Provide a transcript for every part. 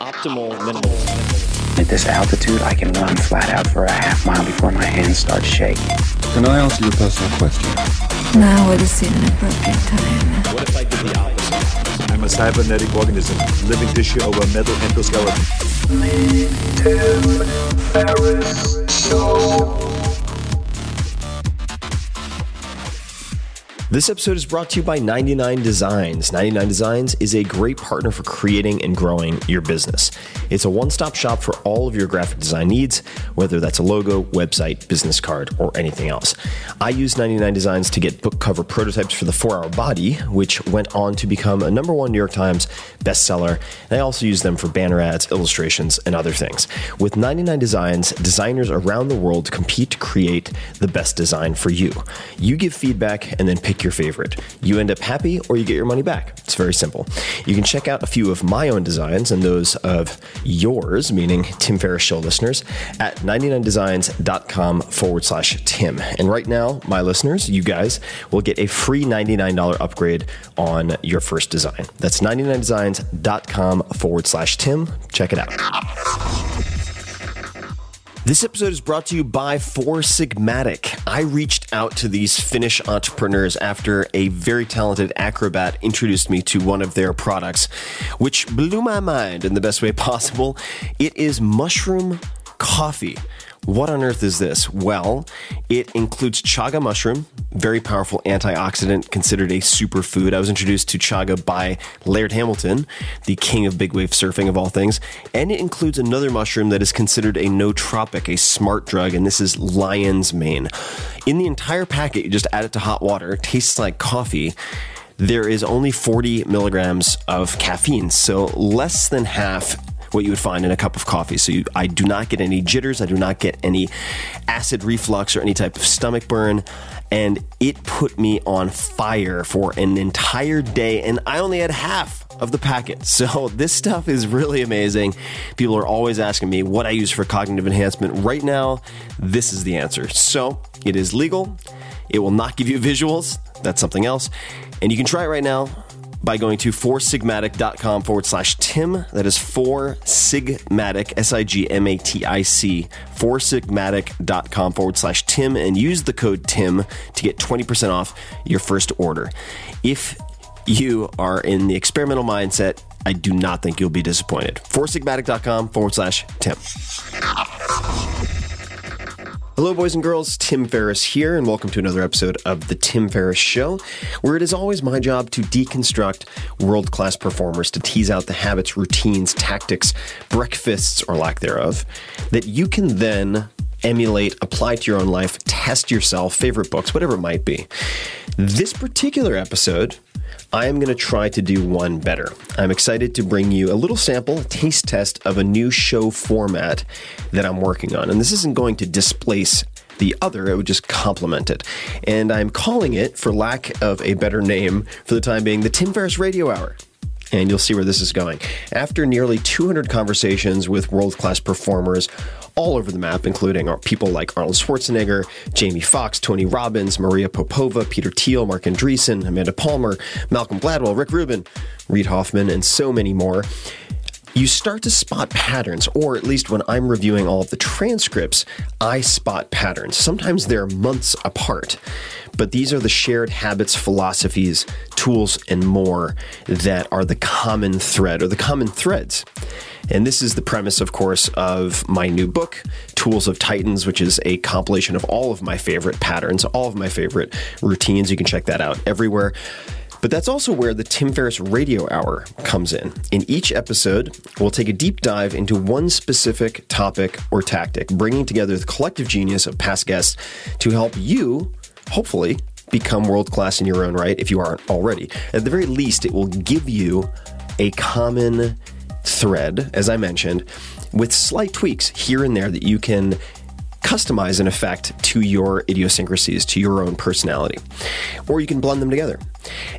optimal minimal. At this altitude, I can run flat out for a half mile before my hands start shaking. Can I ask you a personal question? Now would seem an appropriate time. What if I did the opposite? I'm a cybernetic organism, living tissue over metal endoskeleton. This episode is brought to you by 99 Designs. 99 Designs is a great partner for creating and growing your business. It's a one stop shop for all of your graphic design needs, whether that's a logo, website, business card, or anything else. I use 99 Designs to get book cover prototypes for the 4 Hour Body, which went on to become a number one New York Times bestseller. And I also use them for banner ads, illustrations, and other things. With 99 Designs, designers around the world compete to create the best design for you. You give feedback and then pick your favorite. You end up happy or you get your money back. It's very simple. You can check out a few of my own designs and those of yours, meaning Tim Ferriss Show listeners, at 99designs.com forward slash Tim. And right now, my listeners, you guys will get a free $99 upgrade on your first design. That's 99designs.com forward slash Tim. Check it out. This episode is brought to you by Four Sigmatic. I reached out to these Finnish entrepreneurs after a very talented acrobat introduced me to one of their products, which blew my mind in the best way possible. It is mushroom coffee. What on earth is this? Well, it includes chaga mushroom, very powerful antioxidant, considered a superfood. I was introduced to chaga by Laird Hamilton, the king of big wave surfing of all things. And it includes another mushroom that is considered a nootropic, a smart drug, and this is lion's mane. In the entire packet, you just add it to hot water, it tastes like coffee there is only 40 milligrams of caffeine, so less than half what you would find in a cup of coffee. So you, I do not get any jitters, I do not get any acid reflux or any type of stomach burn. And it put me on fire for an entire day, and I only had half of the packet. So this stuff is really amazing. People are always asking me what I use for cognitive enhancement. Right now, this is the answer. So it is legal. It will not give you visuals. That's something else. And you can try it right now by going to foursigmatic.com forward slash Tim. That is four sigmatic, S I G M A T I C, foursigmatic.com forward slash Tim, and use the code Tim to get 20% off your first order. If you are in the experimental mindset, I do not think you'll be disappointed. Foursigmatic.com forward slash Tim. Hello, boys and girls. Tim Ferriss here, and welcome to another episode of The Tim Ferriss Show, where it is always my job to deconstruct world class performers, to tease out the habits, routines, tactics, breakfasts, or lack thereof, that you can then emulate, apply to your own life, test yourself, favorite books, whatever it might be. This particular episode I am going to try to do one better. I'm excited to bring you a little sample, a taste test of a new show format that I'm working on. And this isn't going to displace the other, it would just complement it. And I'm calling it, for lack of a better name for the time being, the Tim Ferriss Radio Hour and you'll see where this is going. After nearly 200 conversations with world class performers all over the map, including people like Arnold Schwarzenegger, Jamie Foxx, Tony Robbins, Maria Popova, Peter Thiel, Marc Andreessen, Amanda Palmer, Malcolm Gladwell, Rick Rubin, Reid Hoffman, and so many more you start to spot patterns, or at least when I'm reviewing all of the transcripts, I spot patterns. Sometimes they're months apart, but these are the shared habits, philosophies, tools, and more that are the common thread or the common threads. And this is the premise, of course, of my new book, Tools of Titans, which is a compilation of all of my favorite patterns, all of my favorite routines. You can check that out everywhere. But that's also where the Tim Ferriss Radio Hour comes in. In each episode, we'll take a deep dive into one specific topic or tactic, bringing together the collective genius of past guests to help you, hopefully, become world class in your own right if you aren't already. At the very least, it will give you a common thread, as I mentioned, with slight tweaks here and there that you can customize an effect to your idiosyncrasies, to your own personality. Or you can blend them together.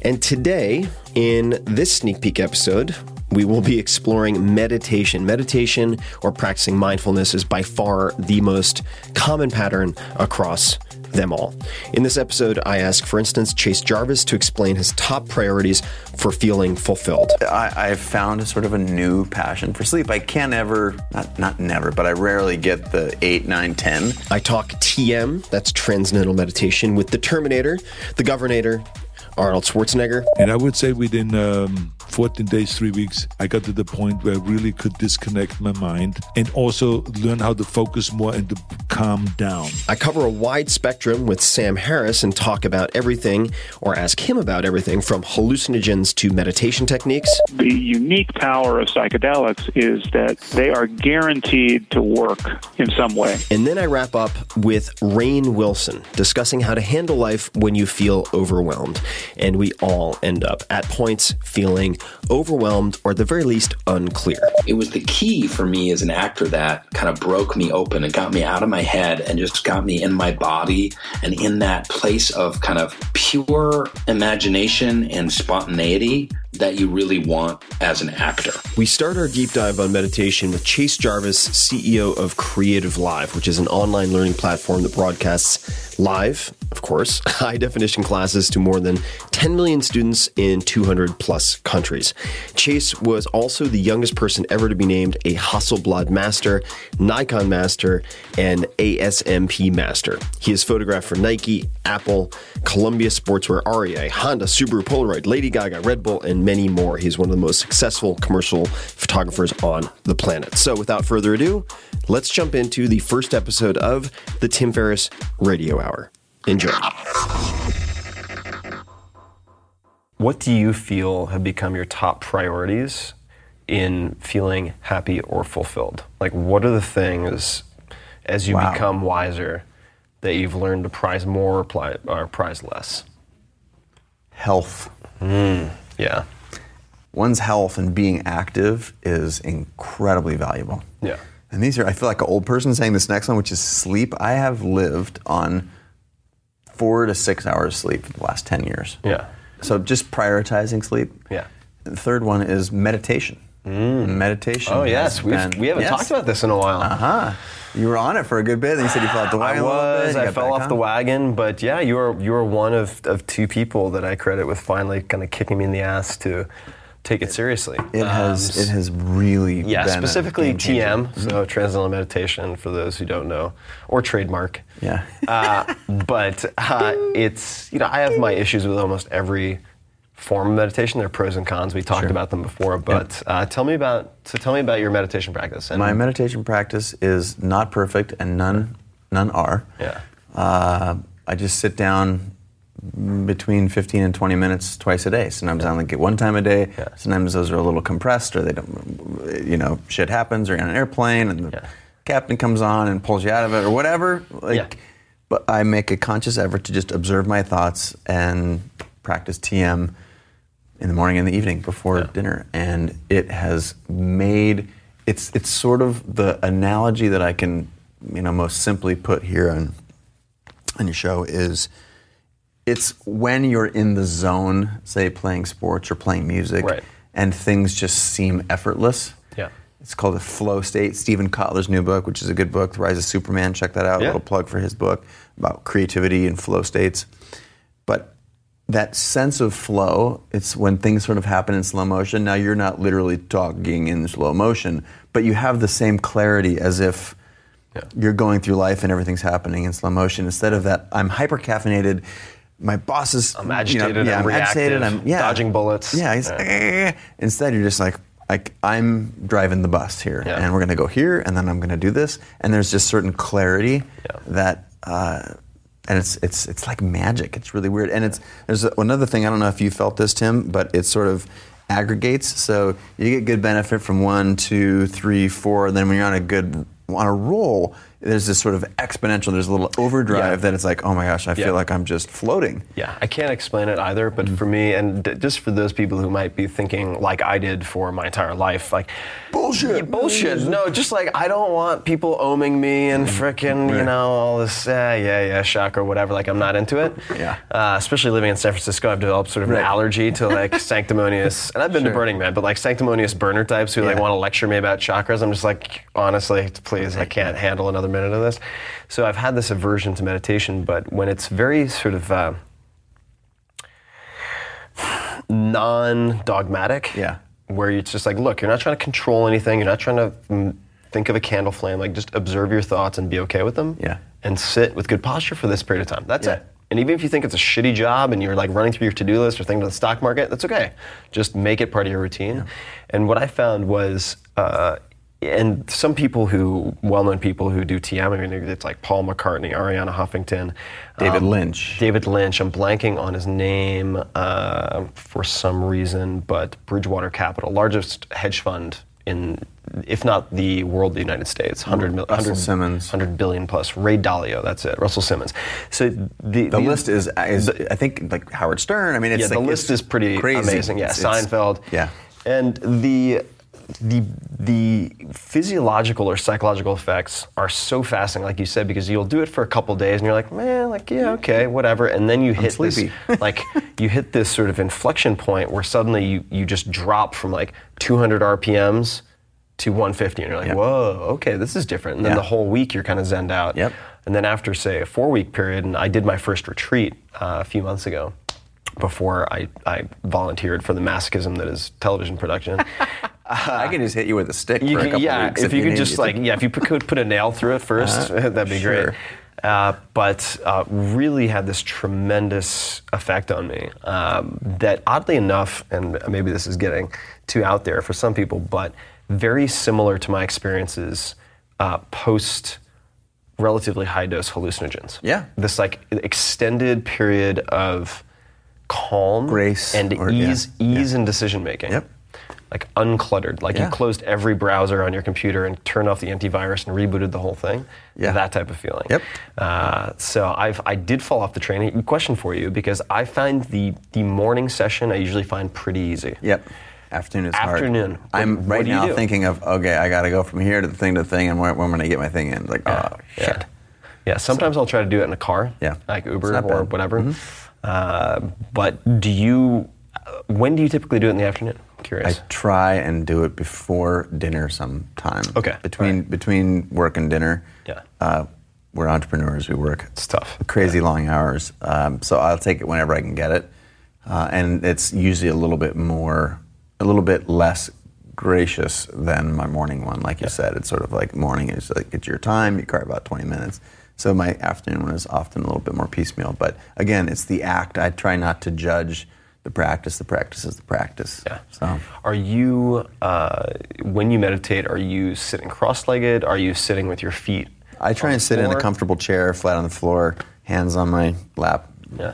And today, in this sneak peek episode, we will be exploring meditation. Meditation or practicing mindfulness is by far the most common pattern across them all. In this episode, I ask, for instance, Chase Jarvis to explain his top priorities for feeling fulfilled. I, I've found a sort of a new passion for sleep. I can't ever, not, not never, but I rarely get the 8, 9, 10. I talk TM, that's Transcendental Meditation, with the Terminator, the Governator, Arnold Schwarzenegger. And I would say within um, 14 days, three weeks, I got to the point where I really could disconnect my mind and also learn how to focus more and to calm down. I cover a wide spectrum with Sam Harris and talk about everything, or ask him about everything from hallucinogens to meditation techniques. The unique power of psychedelics is that they are guaranteed to work in some way. And then I wrap up with Rainn Wilson discussing how to handle life when you feel overwhelmed. And we all end up at points feeling overwhelmed or at the very least unclear. It was the key for me as an actor that kind of broke me open and got me out of my head and just got me in my body and in that place of kind of pure imagination and spontaneity that you really want as an actor. We start our deep dive on meditation with Chase Jarvis, CEO of Creative Live, which is an online learning platform that broadcasts live, of course, high definition classes to more than 10 million students in 200 plus countries. Chase was also the youngest person ever to be named a Hasselblad Master, Nikon Master, and ASMP Master. He has photographed for Nike, Apple, Columbia Sportswear, REI, Honda, Subaru, Polaroid, Lady Gaga, Red Bull, and many more. He's one of the most successful commercial photographers on the planet. So, without further ado, let's jump into the first episode of the Tim Ferriss Radio Hour. Enjoy. What do you feel have become your top priorities in feeling happy or fulfilled? Like, what are the things as you Wow. become wiser that you've learned to prize more or, or prize less? Health. Hmm. Yeah. One's health and being active is incredibly valuable. Yeah. And these are, I feel like an old person saying this next one, which is sleep. I have lived on four to six hours sleep for the last 10 years. Yeah. So just prioritizing sleep. Yeah. The third one is meditation. Meditation. Oh yes, been- we haven't Yes. talked about this in a while. Uh-huh. You were on it for a good bit, Then you said you fell off the wagon bit. was. I fell off on. the wagon, but yeah, you were you were one of, of two people that I credit with finally kind of kicking me in the ass to take it seriously. It has. it has really. Um, Yeah, specifically. TM, so Transcendental Meditation, for those who don't know, or trademark. Yeah. Uh, but uh, it's you know I have my issues with almost every form of meditation. There are pros and cons. We talked about them before, but uh, tell me about so tell me about your meditation practice. And My meditation practice is not perfect, and none, none are. Yeah. Uh, I just sit down between 15 and 20 minutes twice a day. Sometimes I only get one time a day. Yeah. Sometimes those are a little compressed, or they don't. You know, shit happens, or you're on an airplane, and the Yeah. captain comes on and pulls you out of it, or whatever. Like, Yeah. But I make a conscious effort to just observe my thoughts and practice TM in the morning and the evening before Yeah. dinner, and it has made it's it's sort of the analogy that I can you know most simply put here on on your show is it's when you're in the zone, say playing sports or playing music, Right. and things just seem effortless. Yeah. It's called the flow state. Steven Kotler's new book, which is a good book, The Rise of Superman. Check that out. Yeah. A little plug for his book about creativity and flow states. That sense of flow, it's when things sort of happen in slow motion. Now you're not literally talking in slow motion, but you have the same clarity as if Yeah. you're going through life and everything's happening in slow motion. Instead of that, I'm hyper caffeinated. My boss is I'm you know, agitated, yeah, I'm agitated. reactive, I'm yeah. dodging bullets. Yeah. He's, Yeah. Instead, you're just like, like I'm driving the bus here, and we're gonna go here, and then I'm gonna do this, and there's just certain clarity that. Uh, and it's it's it's like magic. It's really weird. And it's there's another thing. I don't know if you felt this, Tim, but it sort of aggregates. So you get good benefit from one, two, three, four. And then when you're on a good on a roll, there's this sort of exponential. There's a little overdrive Yeah. that it's like, oh my gosh, I Yeah. feel like I'm just floating. Yeah, I can't explain it either, but Mm-hmm. for me, and d- just for those people who might be thinking like I did for my entire life, like Bullshit. Yeah, bullshit. No, just like I don't want people oming me and Mm-hmm. frickin', you know, all this, uh, yeah, yeah, chakra, whatever. Like I'm not into it. Yeah. Uh, especially living in San Francisco, I've developed sort of Right. an allergy to like sanctimonious, and I've been to Burning Man, but like sanctimonious burner types who like want to lecture me about chakras. I'm just like, honestly, please, I can't handle another minute of this. So I've had this aversion to meditation, but when it's very sort of uh, non-dogmatic, Yeah. where it's just like, look, you're not trying to control anything. You're not trying to mm, think of a candle flame. Like, just observe your thoughts and be okay with them. Yeah. And sit with good posture for this period of time. That's Yeah. it. And even if you think it's a shitty job and you're like running through your to-do list or thinking of the stock market, that's okay. Just make it part of your routine. And what I found was, uh, and some people who, well-known people who do TM, I mean, it's like Paul McCartney, Arianna Huffington, David um, Lynch. David Lynch. I'm blanking on his name uh, for some reason, but Bridgewater Capital, largest hedge fund in, if not the world, the United States, 100 mil, Russell 100 Simmons. 100 billion plus. Ray Dalio, that's it. Russell Simmons. So the The list is, is I think, like Howard Stern. I mean, it's yeah, like, the list is pretty crazy. amazing. Yeah, it's- Seinfeld. Yeah. and the the the physiological or psychological effects are so fascinating, like you said, because you'll do it for a couple days and you're like, man, like yeah, okay, whatever, and then you hit this like you hit this sort of inflection point where suddenly you you just drop from like 200 RPMs to 150, and you're like, Yep. whoa, okay, this is different. And then Yeah. the whole week you're kind of zenned out. Yep. And then after say a four week period, and I did my first retreat uh, a few months ago before I, I volunteered for the masochism that is television production. I can just hit you with a stick You for a couple yeah, weeks if you could just like yeah, if you put- could put a nail through it 1st Uh-huh. that'd be Sure. great. Uh, but uh, really had this tremendous effect on me um, that oddly enough, and maybe this is getting too out there for some people, but very similar to my experiences uh, post relatively high dose hallucinogens. Yeah. This like extended period of calm Grace and or- yeah, ease ease in decision making Yep. Like uncluttered. Like Yeah. you closed every browser on your computer and turned off the antivirus and rebooted the whole thing. Yeah. That type of feeling. Yep. Uh, so I've I did fall off the train. Question for you because I find the the morning session I usually find pretty easy. Yep. Afternoon is hard. Afternoon. I'm right now do? thinking of okay, I got to go from here to the thing to the thing, and where, when am I going to get my thing in? Like, oh Yeah. shit. Yeah. Sometimes I'll try to do it in a car. Yeah. Like Uber or bad. Mm-hmm. whatever. Uh, but do you? When do you typically do it in the afternoon? I try and do it before dinner sometime. Okay, Between alright. between work and dinner. Yeah. Uh, we're entrepreneurs. We work It's tough. crazy long hours. Um, so I'll take it whenever I can get it, uh, and it's usually a little bit more, a little bit less gracious than my morning one. Like you said, it's sort of like morning is like it's your time. You carve out 20 minutes. So my afternoon one is often a little bit more piecemeal. But again, it's the act. I try not to judge the practice. The practice is the practice. Yeah. So. Are you, uh, when you meditate, are you sitting cross-legged? Are you sitting with your feet? I try and sit in a comfortable chair, flat on the floor, hands on my lap. Yeah.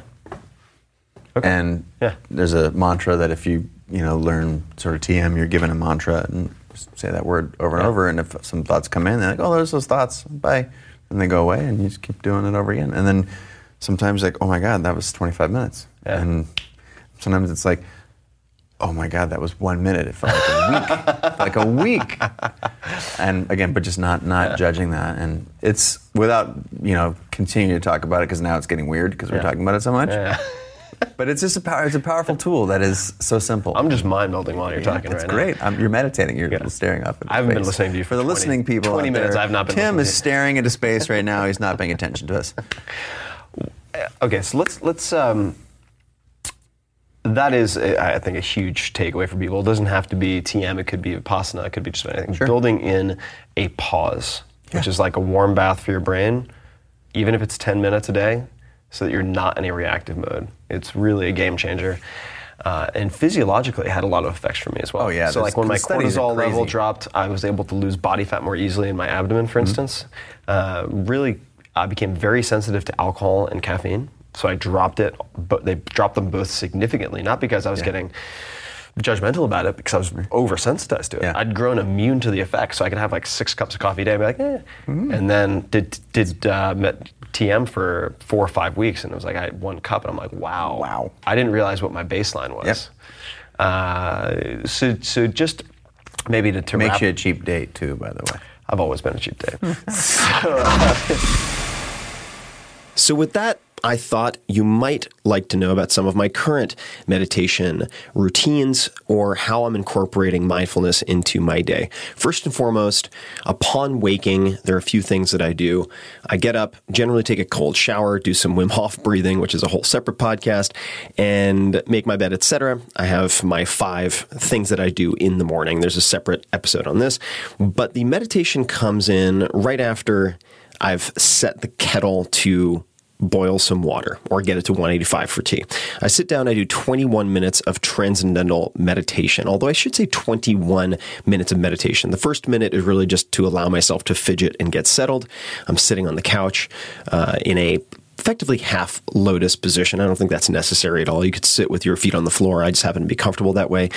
Okay. And Yeah. there's a mantra that if you you know learn sort of TM, you're given a mantra and say that word over and over. And if some thoughts come in, they're like, oh, there's those thoughts, bye, and they go away, and you just keep doing it over again. And then sometimes like, oh my God, that was 25 minutes. Yeah. And sometimes it's like. Oh my God, that was one minute. It felt like a week, like a week. And again, but just not not judging that, and it's without you know continuing to talk about it because now it's getting weird because we're talking about it so much. Yeah. But it's just a power. It's a powerful tool that is so simple. I'm just mind melding while you're Yeah, talking it's right great. I'm, you're meditating. You're Yeah. staring up. At I haven't been listening to you for the 20 listening people. 20 minutes, there, I've not been Tim listening is to you. staring into space right now. He's not paying attention to us. Okay, so let's let's. Um, that is, I think, a huge takeaway for people. It doesn't have to be TM. It could be Vipassana. It could be just anything. Building in a pause, which is like a warm bath for your brain, even if it's 10 minutes a day, so that you're not in a reactive mode. It's really a game changer. Uh, and physiologically, it had a lot of effects for me as well. Oh, yeah, So, like when my the studies are cortisol level dropped, I was able to lose body fat more easily in my abdomen, for instance. Uh, really, I became very sensitive to alcohol and caffeine. So I dropped it, but they dropped them both significantly. Not because I was getting judgmental about it, because I was oversensitized to it. Yeah. I'd grown immune to the effects, so I could have like six cups of coffee a day and be like, eh. Mm-hmm. And then did did uh, met TM for four or five weeks, and it was like I had one cup, and I'm like, wow, Wow. I didn't realize what my baseline was. Yep. Uh, so so just maybe to, to Makes wrap you a cheap date too, by the way. I've always been a cheap date. so, uh, So with that I thought you might like to know about some of my current meditation routines or how I'm incorporating mindfulness into my day. First and foremost, upon waking, there are a few things that I do. I get up, generally take a cold shower, do some Wim Hof breathing, which is a whole separate podcast, and make my bed, etc. I have my five things that I do in the morning. There's a separate episode on this, but the meditation comes in right after I've set the kettle to boil some water or get it to 185 for tea. I sit down, I do 21 minutes of transcendental meditation, although I should say 21 minutes of meditation. The first minute is really just to allow myself to fidget and get settled. I'm sitting on the couch uh, in a effectively half lotus position. I don't think that's necessary at all. You could sit with your feet on the floor. I just happen to be comfortable that way.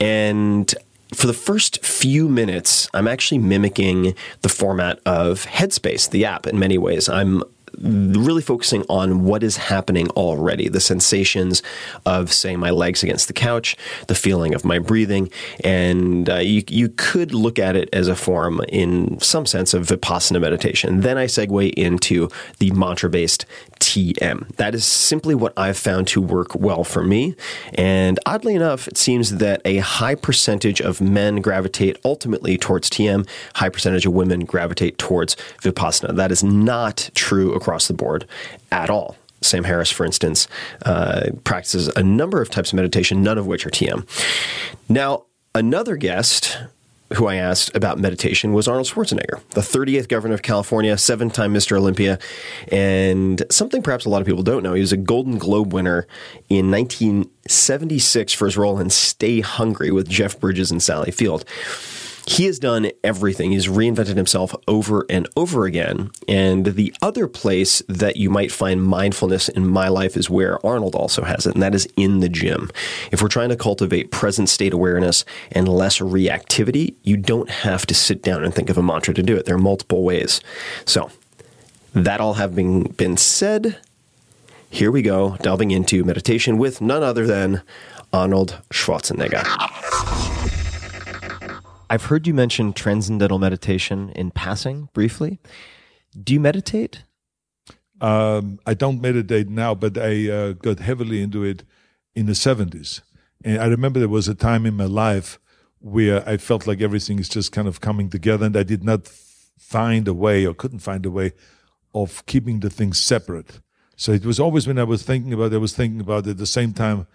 And for the first few minutes, I'm actually mimicking the format of Headspace, the app, in many ways. I'm really focusing on what is happening already. The sensations of say my legs against the couch the feeling of my breathing and uh, you, you could look at it as a form in some sense of vipassana meditation. Then i segue into the mantra based TM. That is simply what I've found to work well for me. And oddly enough, it seems that a high percentage of men gravitate ultimately towards TM, high percentage of women gravitate towards Vipassana. That is not true across the board at all. Sam Harris, for instance, uh, practices a number of types of meditation, none of which are TM. Now, another guest who I asked about meditation was Arnold Schwarzenegger, the 38th governor of California, seven time Mr. Olympia, and something perhaps a lot of people don't know. He was a Golden Globe winner in 1976 for his role in Stay Hungry with Jeff Bridges and Sally Field he has done everything. He's reinvented himself over and over again. And the other place that you might find mindfulness in my life is where Arnold also has it, and that is in the gym. If we're trying to cultivate present state awareness and less reactivity, you don't have to sit down and think of a mantra to do it. There are multiple ways. So, that all having been said, here we go, delving into meditation with none other than Arnold Schwarzenegger. I've heard you mention transcendental meditation in passing briefly. Do you meditate? Um, I don't meditate now, but I uh, got heavily into it in the 70s. And I remember there was a time in my life where I felt like everything is just kind of coming together, and I did not find a way or couldn't find a way of keeping the things separate. So it was always when I was thinking about it, I was thinking about it at the same time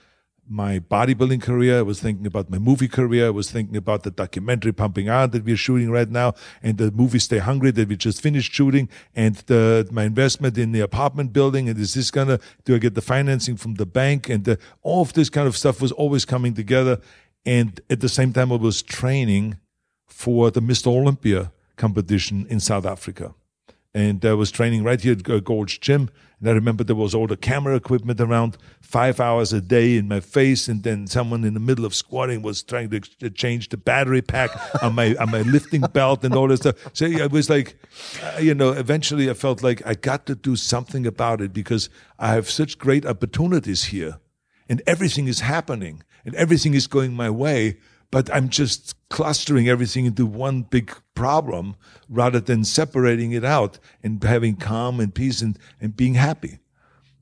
my bodybuilding career. I was thinking about my movie career. I was thinking about the documentary Pumping Iron that we're shooting right now and the movie Stay Hungry that we just finished shooting and the, my investment in the apartment building. And is this going to, do I get the financing from the bank? And the, all of this kind of stuff was always coming together. And at the same time, I was training for the Mr. Olympia competition in South Africa. And I was training right here at Gold's Gym and I remember there was all the camera equipment around five hours a day in my face. And then someone in the middle of squatting was trying to change the battery pack on my, on my lifting belt and all this stuff. So I was like, uh, you know, eventually I felt like I got to do something about it because I have such great opportunities here and everything is happening and everything is going my way but I'm just clustering everything into one big problem rather than separating it out and having calm and peace and, and being happy.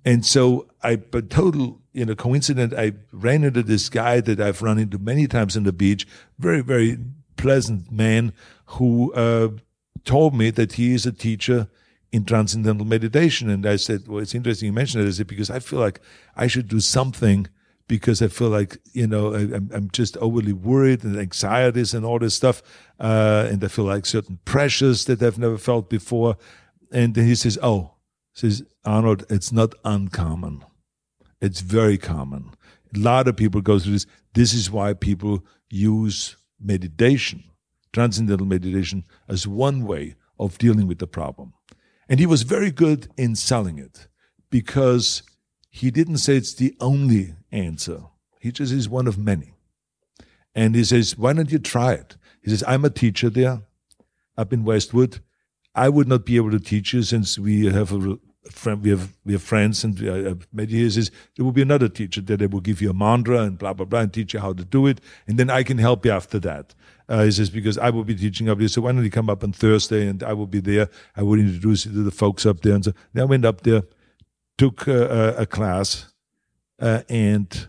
And so I, but total, you know, coincident, I ran into this guy that I've run into many times on the beach, very, very pleasant man who, uh, told me that he is a teacher in transcendental meditation. And I said, well, it's interesting you mentioned it. I said, because I feel like I should do something because I feel like you know I, am I'm just overly worried and anxieties and all this stuff, uh, and I feel like certain pressures that I've never felt before. And he says, "Oh, says Arnold, it's not uncommon. It's very common. A lot of people go through this. This is why people use meditation, transcendental meditation, as one way of dealing with the problem." And he was very good in selling it because he didn't say it's the only answer. He just is one of many. And he says, why don't you try it? He says, I'm a teacher there up in Westwood. I would not be able to teach you since we have a friend, we have, we have friends and I've met you. He says, there will be another teacher there that will give you a mantra and blah, blah, blah and teach you how to do it. And then I can help you after that. Uh, he says, because I will be teaching up there. So why don't you come up on Thursday and I will be there. I will introduce you to the folks up there. And so I went up there took a, a class, uh, and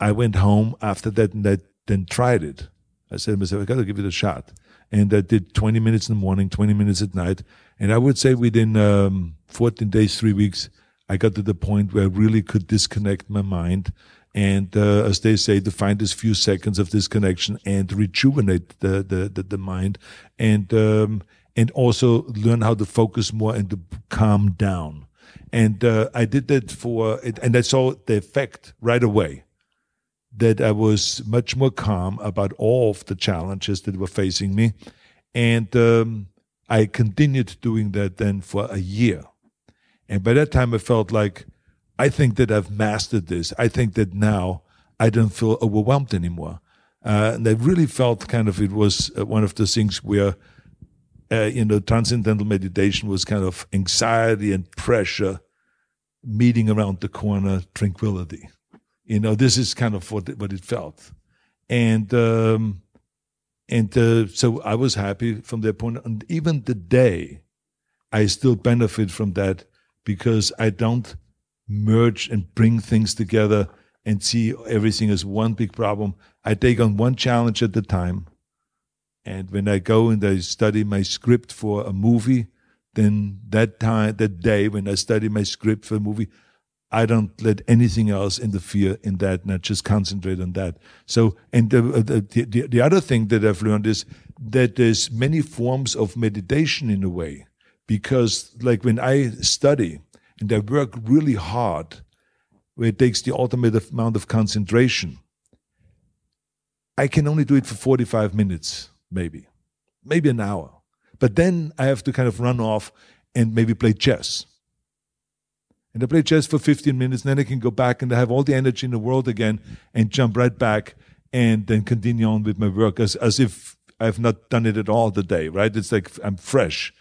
I went home after that and I then tried it. I said to myself, I got to give it a shot. And I did 20 minutes in the morning, 20 minutes at night. And I would say within um, 14 days, three weeks, I got to the point where I really could disconnect my mind. And uh, as they say, to find this few seconds of disconnection and rejuvenate the, the, the, the mind and, um, and also learn how to focus more and to calm down. And uh, I did that for, and I saw the effect right away that I was much more calm about all of the challenges that were facing me. And um, I continued doing that then for a year. And by that time, I felt like, I think that I've mastered this. I think that now I don't feel overwhelmed anymore. Uh, and I really felt kind of it was uh, one of the things where, uh, you know, transcendental meditation was kind of anxiety and pressure meeting around the corner, tranquility. You know, this is kind of what what it felt, and um, and uh, so I was happy from that point. And even today, I still benefit from that because I don't merge and bring things together and see everything as one big problem. I take on one challenge at a time. And when I go and I study my script for a movie, then that time, that day when I study my script for a movie, I don't let anything else interfere in that, and I just concentrate on that. So, and the, uh, the, the, the other thing that I've learned is that there's many forms of meditation in a way, because like when I study and I work really hard, where it takes the ultimate amount of concentration, I can only do it for 45 minutes, maybe, maybe an hour. But then I have to kind of run off and maybe play chess and I play chess for 15 minutes, and then I can go back and I have all the energy in the world again and jump right back and then continue on with my work as, as if I've not done it at all the day, right? It's like I'm fresh.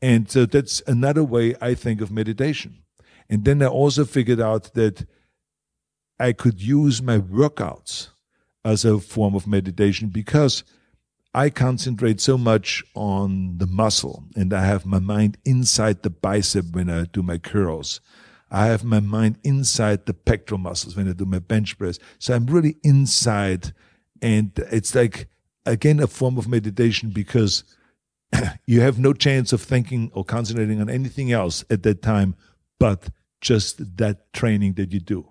And so that's another way I think of meditation. And then I also figured out that I could use my workouts as a form of meditation because I concentrate so much on the muscle and I have my mind inside the bicep when I do my curls. I have my mind inside the pectoral muscles when I do my bench press. So I'm really inside. And it's like, again, a form of meditation because you have no chance of thinking or concentrating on anything else at that time but just that training that you do.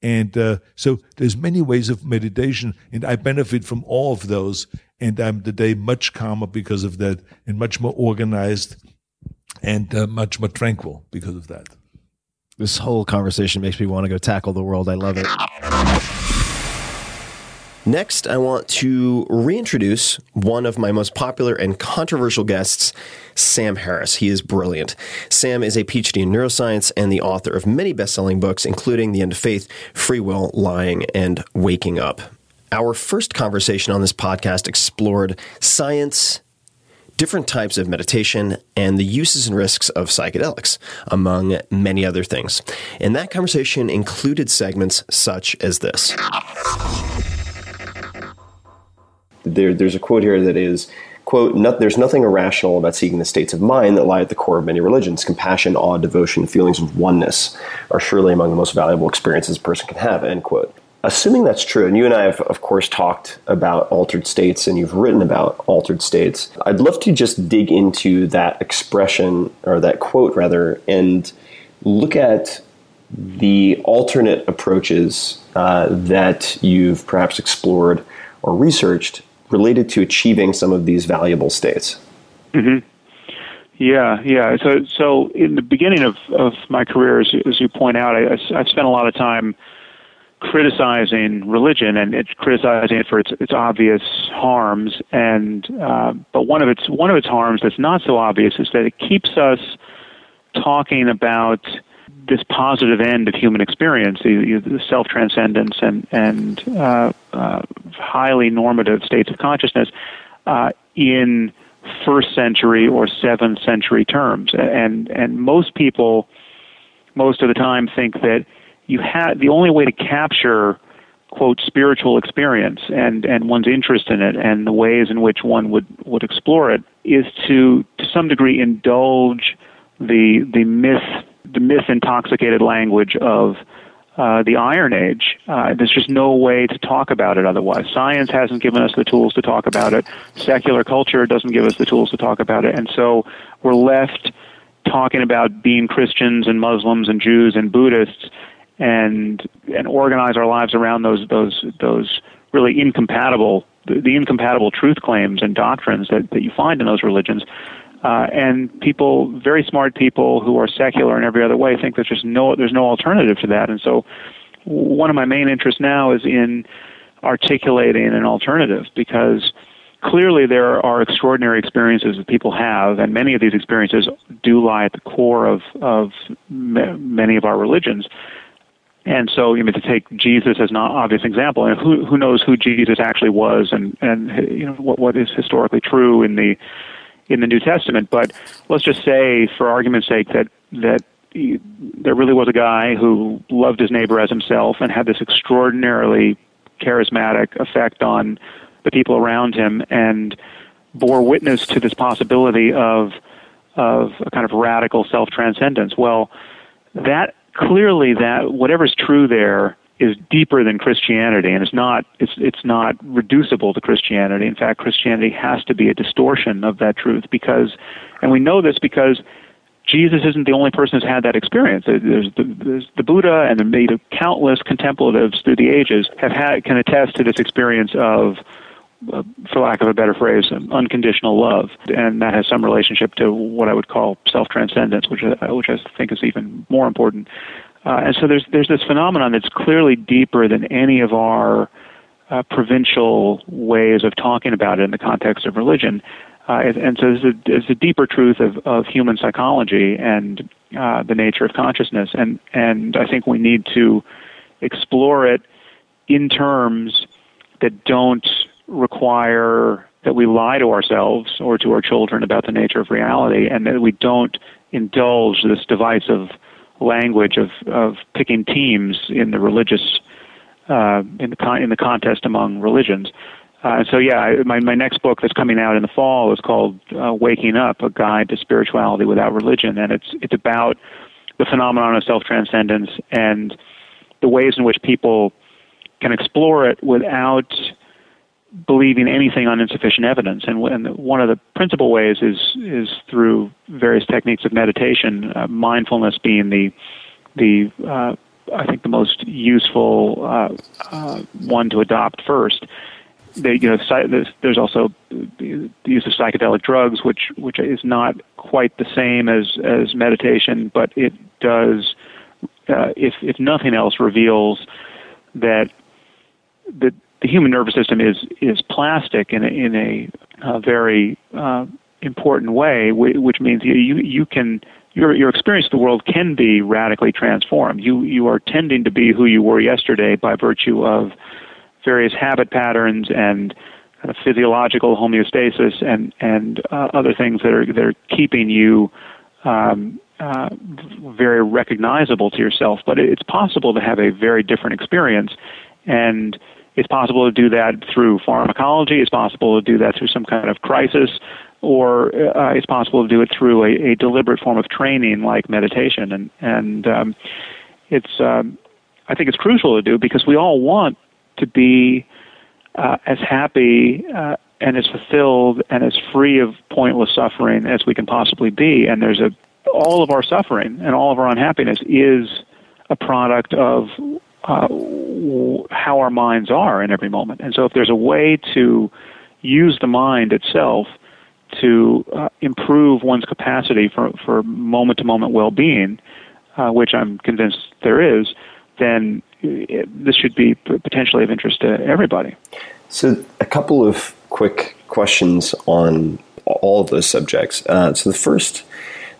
And uh, so there's many ways of meditation, and I benefit from all of those. And I'm today much calmer because of that, and much more organized, and uh, much more tranquil because of that. This whole conversation makes me want to go tackle the world. I love it. Next, I want to reintroduce one of my most popular and controversial guests, Sam Harris. He is brilliant. Sam is a PhD in neuroscience and the author of many best selling books, including The End of Faith, Free Will, Lying, and Waking Up. Our first conversation on this podcast explored science, different types of meditation, and the uses and risks of psychedelics, among many other things. And that conversation included segments such as this. There, there's a quote here that is, quote, there's nothing irrational about seeking the states of mind that lie at the core of many religions. Compassion, awe, devotion, feelings of oneness are surely among the most valuable experiences a person can have, end quote assuming that's true, and you and I have, of course, talked about altered states and you've written about altered states, I'd love to just dig into that expression or that quote, rather, and look at the alternate approaches uh, that you've perhaps explored or researched related to achieving some of these valuable states. Mm-hmm. Yeah, yeah. So, so in the beginning of, of my career, as, as you point out, I, I spent a lot of time criticizing religion and it's criticizing it for its its obvious harms. And uh, but one of its one of its harms that's not so obvious is that it keeps us talking about this positive end of human experience, the, the self transcendence and and uh, uh, highly normative states of consciousness uh, in first century or seventh century terms, and and most people most of the time think that you have the only way to capture quote spiritual experience and and one's interest in it and the ways in which one would would explore it is to to some degree indulge the the myth the myth intoxicated language of uh, the Iron Age. Uh, there's just no way to talk about it otherwise. Science hasn't given us the tools to talk about it. Secular culture doesn't give us the tools to talk about it. And so we're left talking about being Christians and Muslims and Jews and Buddhists and and organize our lives around those those those really incompatible the, the incompatible truth claims and doctrines that, that you find in those religions. Uh, and people, very smart people who are secular in every other way, think there's just no there's no alternative to that. And so, one of my main interests now is in articulating an alternative because clearly there are extraordinary experiences that people have, and many of these experiences do lie at the core of of many of our religions. And so, you know, to take Jesus as an obvious example, and who who knows who Jesus actually was, and and you know what what is historically true in the in the New Testament. But let's just say, for argument's sake, that that he, there really was a guy who loved his neighbor as himself and had this extraordinarily charismatic effect on the people around him, and bore witness to this possibility of of a kind of radical self transcendence. Well, that clearly that whatever's true there is deeper than Christianity, and it's not it's it's not reducible to Christianity. In fact, Christianity has to be a distortion of that truth because, and we know this because Jesus isn't the only person who's had that experience. There's the, there's the Buddha and the countless contemplatives through the ages have had can attest to this experience of, for lack of a better phrase, unconditional love, and that has some relationship to what I would call self transcendence, which uh, which I think is even more important. Uh, and so there's there's this phenomenon that's clearly deeper than any of our uh, provincial ways of talking about it in the context of religion. Uh, and, so there's a, a deeper truth of, of human psychology and uh, the nature of consciousness. And, and I think we need to explore it in terms that don't require that we lie to ourselves or to our children about the nature of reality and that we don't indulge this divisive language of, of picking teams in the religious uh, in the con- in the contest among religions. Uh, so yeah, my my next book that's coming out in the fall is called uh, "Waking Up: A Guide to Spirituality Without Religion," and it's it's about the phenomenon of self transcendence and the ways in which people can explore it without believing anything on insufficient evidence. And, and one of the principal ways is is through various techniques of meditation, uh, mindfulness being the the uh, I think the most useful uh, uh one to adopt first. They, you know, there's also the use of psychedelic drugs, which which is not quite the same as as meditation, but it does, uh, if if nothing else, reveals that that the human nervous system is is plastic in a, in a, a very uh, important way, which means you you can your your experience of the world can be radically transformed. You you are tending to be who you were yesterday by virtue of various habit patterns and kind of physiological homeostasis and and uh, other things that are that are keeping you um, uh, very recognizable to yourself. But it's possible to have a very different experience and it's possible to do that through pharmacology. It's possible to do that through some kind of crisis, or uh, it's possible to do it through a, a, deliberate form of training like meditation. And and um, it's um, I think it's crucial to do because we all want to be uh, as happy uh, and as fulfilled and as free of pointless suffering as we can possibly be. And there's a all of our suffering and all of our unhappiness is a product of uh, how our minds are in every moment. And so, if there's a way to use the mind itself to uh, improve one's capacity for, for moment to moment well being, uh, which I'm convinced there is, then it, this should be potentially of interest to everybody. So, a couple of quick questions on all of those subjects. Uh, so, the first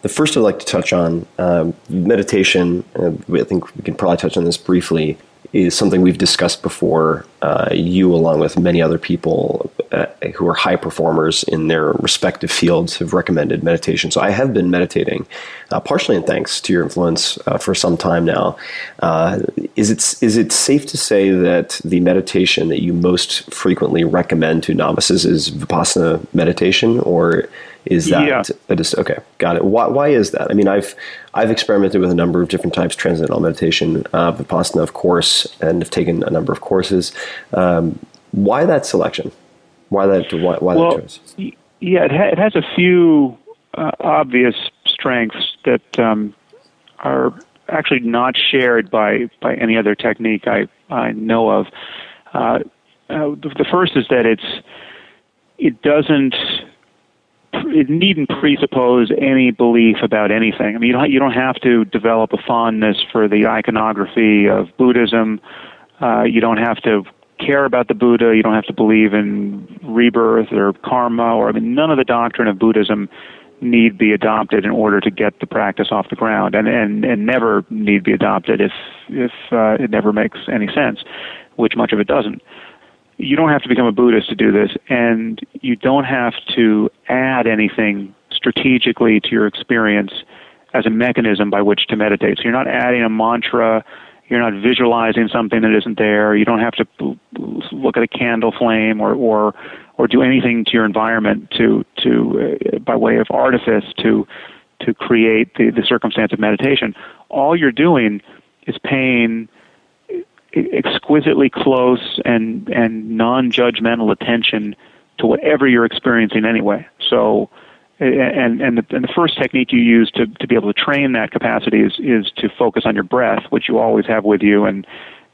the first I'd like to touch on um, meditation. Uh, I think we can probably touch on this briefly. Is something we've discussed before uh, you, along with many other people uh, who are high performers in their respective fields, have recommended meditation. So I have been meditating, uh, partially in thanks to your influence uh, for some time now. Uh, is it is it safe to say that the meditation that you most frequently recommend to novices is vipassana meditation, or is that Yeah. a dis- okay? Got it. Why, why is that? I mean, I've I've experimented with a number of different types of transcendental meditation, uh, vipassana, of course, and have taken a number of courses. Um, why that selection? Why that? Why, why well, that choice? yeah, it, ha- it has a few uh, obvious strengths that um, are actually not shared by, by any other technique I, I know of. Uh, uh, the, the first is that it's it doesn't it needn't presuppose any belief about anything. I mean, you don't, you don't have to develop a fondness for the iconography of Buddhism. Uh, you don't have to care about the Buddha. You don't have to believe in rebirth or karma, or I mean, none of the doctrine of Buddhism need be adopted in order to get the practice off the ground, and and, and never need be adopted if if uh, it never makes any sense, which much of it doesn't you don't have to become a Buddhist to do this, and you don't have to add anything strategically to your experience as a mechanism by which to meditate. So you're not adding a mantra, you're not visualizing something that isn't there. You don't have to look at a candle flame or or or do anything to your environment to to uh, by way of artifice to to create the, the circumstance of meditation. All you're doing is paying exquisitely close and and non-judgmental attention to whatever you're experiencing anyway. So, and and the, and the first technique you use to to be able to train that capacity is is to focus on your breath, which you always have with you, and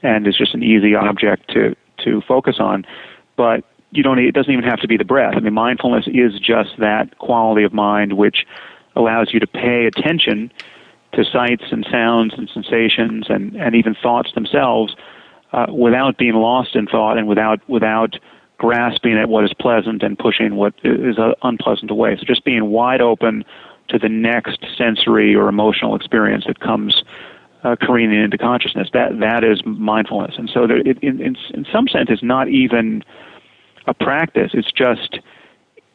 and is just an easy object to to focus on. But you don't. It doesn't even have to be the breath. I mean, mindfulness is just that quality of mind which allows you to pay attention to sights and sounds and sensations and, and even thoughts themselves uh, without being lost in thought and without without grasping at what is pleasant and pushing what is unpleasant away. So just being wide open to the next sensory or emotional experience that comes uh, careening into consciousness. That that is mindfulness. And so there, it, in, in in some sense, it's not even a practice. It's just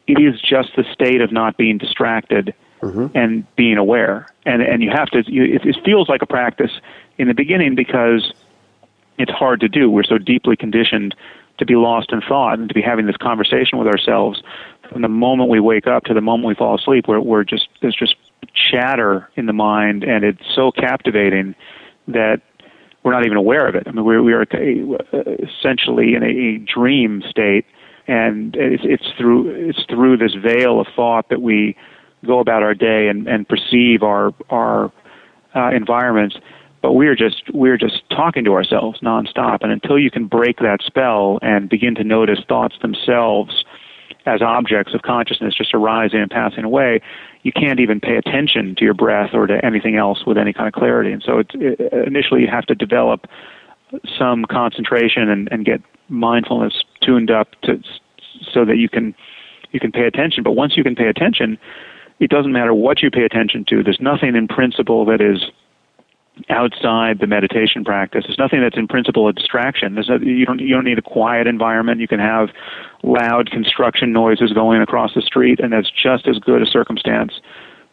it is just the state of not being distracted and being aware. And and you have to. You, it, it feels like a practice in the beginning because it's hard to do. We're so deeply conditioned to be lost in thought and to be having this conversation with ourselves from the moment we wake up to the moment we fall asleep. We're, we're just there's just chatter in the mind, and it's so captivating that we're not even aware of it. I mean, we're we are essentially in a, a dream state, and it's, it's through it's through this veil of thought that we go about our day and, and perceive our our uh, environments. But we're just we're just talking to ourselves nonstop, and until you can break that spell and begin to notice thoughts themselves as objects of consciousness just arising and passing away, you can't even pay attention to your breath or to anything else with any kind of clarity. And so, it's, it, initially, you have to develop some concentration and, and get mindfulness tuned up to so that you can you can pay attention. But once you can pay attention, it doesn't matter what you pay attention to. There's nothing in principle that is outside the meditation practice. There's nothing that's in principle a distraction. There's no, you don't you don't need a quiet environment. You can have loud construction noises going across the street, and that's just as good a circumstance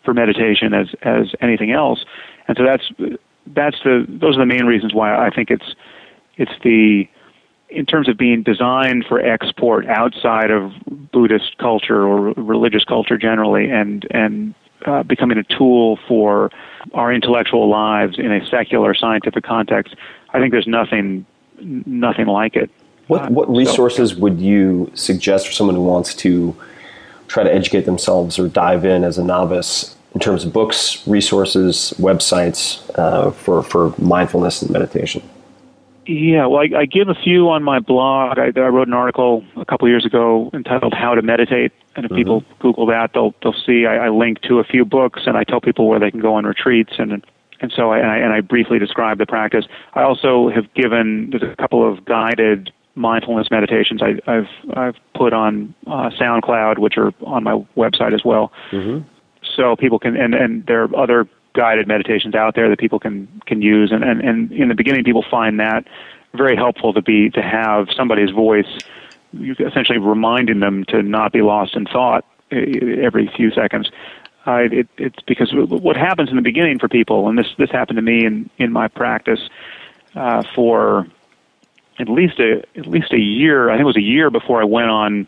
for meditation as as anything else. And so that's that's the those are the main reasons why I think it's it's the in terms of being designed for export outside of Buddhist culture or religious culture generally, and and uh, becoming a tool for our intellectual lives in a secular scientific context, I think there's nothing nothing like it. What what so- resources would you suggest for someone who wants to try to educate themselves or dive in as a novice in terms of books, resources, websites uh, for for mindfulness and meditation? Yeah, well, I, I give a few on my blog. I, I wrote an article a couple years ago entitled "How to Meditate," and if people Google that, they'll they'll see I, I link to a few books, and I tell people where they can go on retreats, and and so I, and I and I briefly describe the practice. I also have given there's a couple of guided mindfulness meditations I, I've I've put on uh, SoundCloud, which are on my website as well. So people can and and there are other guided meditations out there that people can can use and, and and in the beginning people find that very helpful to be to have somebody's voice, essentially reminding them to not be lost in thought eh, every few seconds. Uh, it, it's because what happens in the beginning for people, and this this happened to me in in my practice uh, for at least a at least a year. I think it was a year before I went on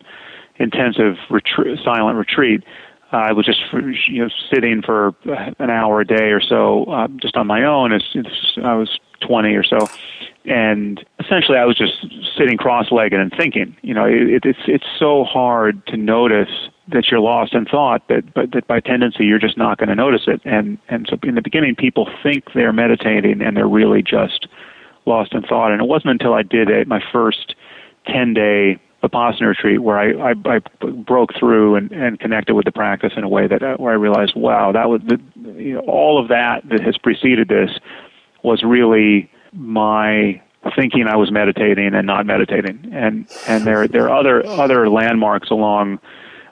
intensive retreat, silent retreat. Uh, I was just you know sitting for an hour a day or so, uh, just on my own. As, I was 20 or so, and essentially I was just sitting cross-legged and thinking. You know, it, it's it's so hard to notice that you're lost in thought that but that by tendency you're just not going to notice it. And and so in the beginning, people think they're meditating and they're really just lost in thought. And it wasn't until I did it, my first 10 day Vipassana retreat where I, I, I broke through and, and connected with the practice in a way that uh, where I realized, wow, that was the, you know, all of that that has preceded this was really my thinking I was meditating and not meditating. And and there there are other other landmarks along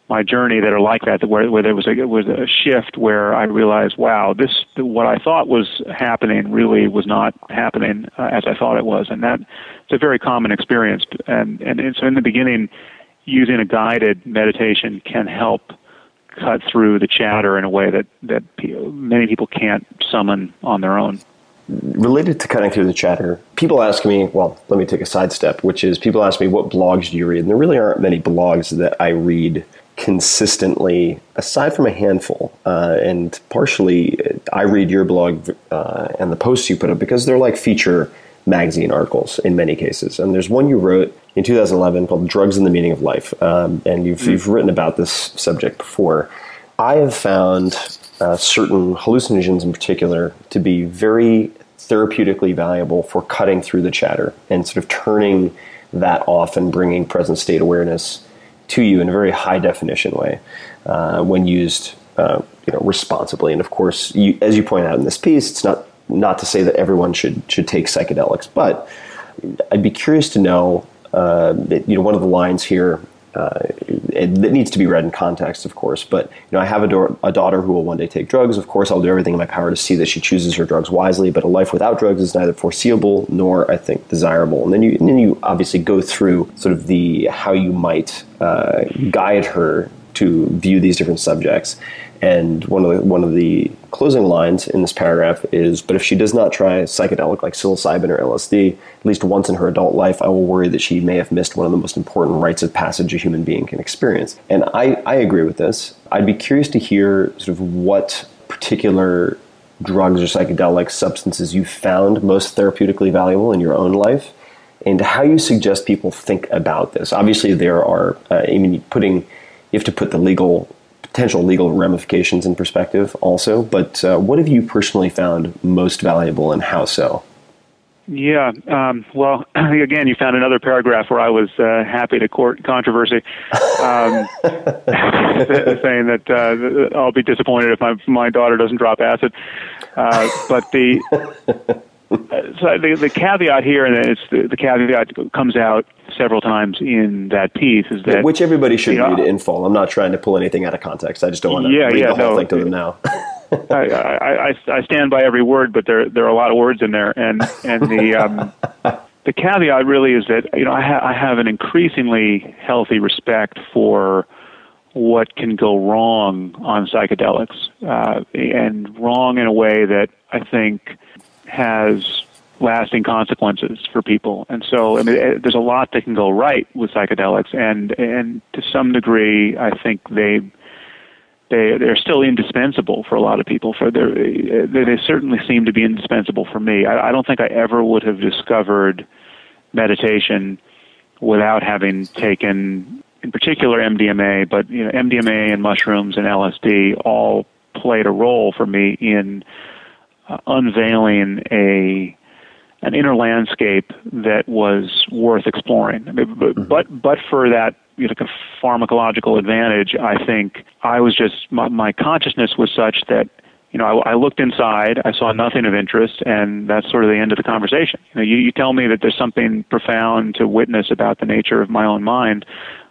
my journey that are like that, where, where there was a was a shift where I realized, wow, this what I thought was happening really was not happening uh, as I thought it was, and that it's a very common experience. And, and and so in the beginning, using a guided meditation can help cut through the chatter in a way that that many people can't summon on their own related to cutting through the chatter, people ask me, well, let me take a sidestep, which is people ask me, what blogs do you read? And there really aren't many blogs that I read consistently, aside from a handful, uh, and partially I read your blog uh, and the posts you put up because they're like feature magazine articles in many cases. And there's one you wrote in 2011 called "Drugs and the Meaning of Life," um, and you've mm. you've written about this subject before. I have found uh, certain hallucinogens in particular to be very therapeutically valuable for cutting through the chatter and sort of turning that off and bringing present state awareness to you in a very high definition way uh, when used uh, you know responsibly. And of course, you, as you point out in this piece, it's not not to say that everyone should should take psychedelics, but I'd be curious to know uh, that you know one of the lines here uh, it, that needs to be read in context, of course. But you know, I have a, do- a, daughter who will one day take drugs. Of course, I'll do everything in my power to see that she chooses her drugs wisely. But a life without drugs is neither foreseeable nor, I think, desirable. And then you, and then you obviously go through sort of the how you might uh, guide her to view these different subjects. And one of the, one of the closing lines in this paragraph is, "But if she does not try psychedelic like psilocybin or LSD at least once in her adult life, I will worry that she may have missed one of the most important rites of passage a human being can experience." And I, I agree with this. I'd be curious to hear sort of what particular drugs or psychedelic substances you found most therapeutically valuable in your own life and how you suggest people think about this. Obviously, there are, uh, I mean, putting, you have to put the legal potential legal ramifications in perspective also. But uh, what have you personally found most valuable and how so? Yeah, um, well, again, you found another paragraph where I was uh, happy to court controversy, um, saying that uh, I'll be disappointed if my my daughter doesn't drop acid. Uh, but the so the, the caveat here, and it's the, the caveat comes out several times in that piece, is that which everybody should read know, in full. I'm not trying to pull anything out of context. I just don't want to yeah, read yeah, the whole no, thing to them now. I, I, I stand by every word, but there there are a lot of words in there, and and the um, the caveat really is that you know I, ha- I have an increasingly healthy respect for what can go wrong on psychedelics, uh, and wrong in a way that I think has lasting consequences for people. And so, I mean, eh, there's a lot that can go right with psychedelics, and and to some degree, I think they they they're still indispensable for a lot of people. For their eh, they, they certainly seem to be indispensable for me. I, I don't think I ever would have discovered meditation without having taken, in particular, MDMA, but you know, MDMA and mushrooms and LSD all played a role for me in uh, unveiling a an inner landscape that was worth exploring. I mean, but, mm-hmm. but but for that you know, pharmacological advantage, I think I was just my, my consciousness was such that you know I, I looked inside, I saw nothing of interest, and that's sort of the end of the conversation. You know, you, you tell me that there's something profound to witness about the nature of my own mind.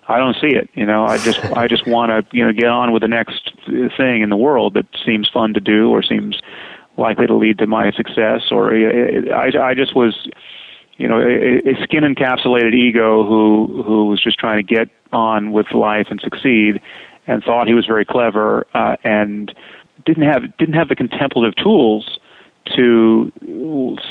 I don't see it. You know, I just I just want to you know get on with the next thing in the world that seems fun to do or seems likely to lead to my success or I, I just was you know, a, a skin encapsulated ego who who was just trying to get on with life and succeed, and thought he was very clever, uh, and didn't have didn't have the contemplative tools to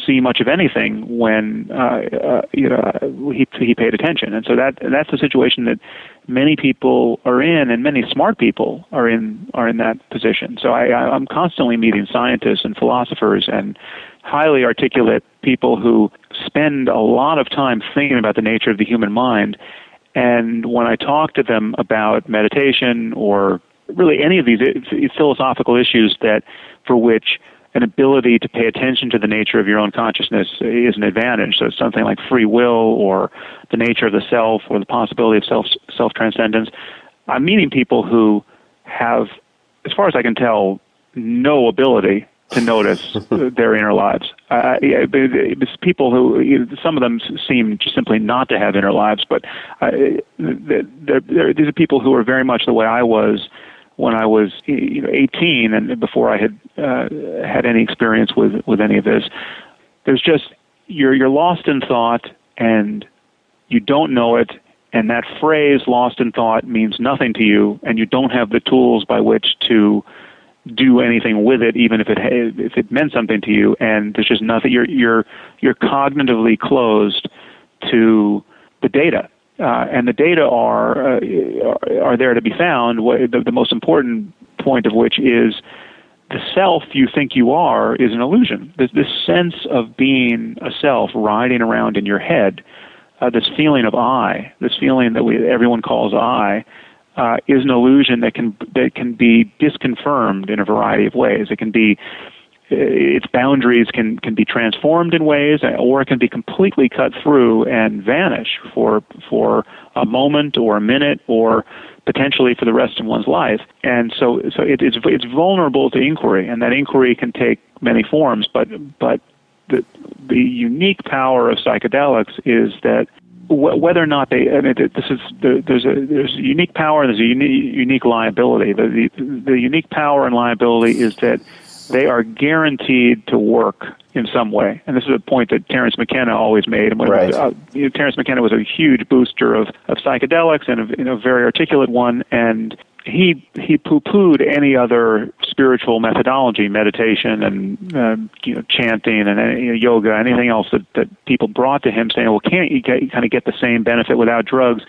see much of anything when uh, uh, you know he he paid attention, and so that that's the situation that many people are in, and many smart people are in are in that position. So I, I'm constantly meeting scientists and philosophers and highly articulate people who spend a lot of time thinking about the nature of the human mind. And when I talk to them about meditation or really any of these eh, philosophical issues that for which an ability to pay attention to the nature of your own consciousness is an advantage. So something like free will or the nature of the self or the possibility of self self transcendence. I'm meeting people who have, as far as I can tell, no ability to notice their inner lives. Uh, it's people who you know, some of them seem simply not to have inner lives, but uh, they're, they're, these are people who are very much the way I was when I was you know 18 and before I had uh, had any experience with with any of this. There's just you're you're lost in thought and you don't know it. And that phrase lost in thought means nothing to you. And you don't have the tools by which to do anything with it even if it if it meant something to you. And there's just nothing you're you're you're cognitively closed to the data uh, and the data are uh, are there to be found. The, the most important point of which is the self you think you are is an illusion. This, this sense of being a self riding around in your head, uh, this feeling of I, this feeling that we, everyone calls I, uh, is an illusion that can that can be disconfirmed in a variety of ways. It can be Uh, its boundaries can can be transformed in ways, uh, or it can be completely cut through and vanish for for a moment or a minute or potentially for the rest of one's life. And so so it, it's it's vulnerable to inquiry, and that inquiry can take many forms. But but the the unique power of psychedelics is that whether or not they, I mean, this is there's a there's a unique power and there's a unique, unique liability. The, the the unique power and liability is that they are guaranteed to work in some way. And this is a point that Terence McKenna always made. And right. uh, you know, Terence McKenna was a huge booster of, of psychedelics and a you know, very articulate one. And he he poo-pooed any other spiritual methodology, meditation and uh, you know chanting and you know, yoga, anything else that that people brought to him, saying, "Well, can't you, get, you kind of get the same benefit without drugs?"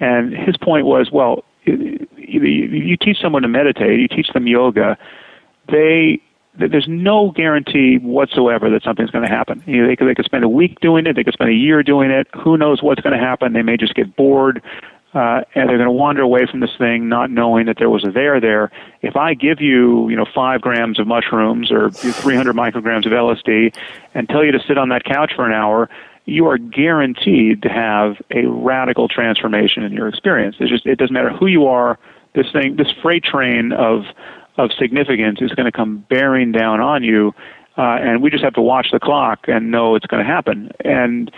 And his point was, "Well, you, you teach someone to meditate, you teach them yoga." they there's no guarantee whatsoever that something's going to happen. You know, they could they could spend a week doing it, they could spend a year doing it. Who knows what's going to happen? They may just get bored. Uh, and they're going to wander away from this thing, not knowing that there was a there there. If I give you, you know, five grams of mushrooms or 300 micrograms of LSD, and tell you to sit on that couch for an hour, you are guaranteed to have a radical transformation in your experience. It's just it doesn't matter who you are. This thing, this freight train of of significance is going to come bearing down on you, uh, and we just have to watch the clock and know it's going to happen. And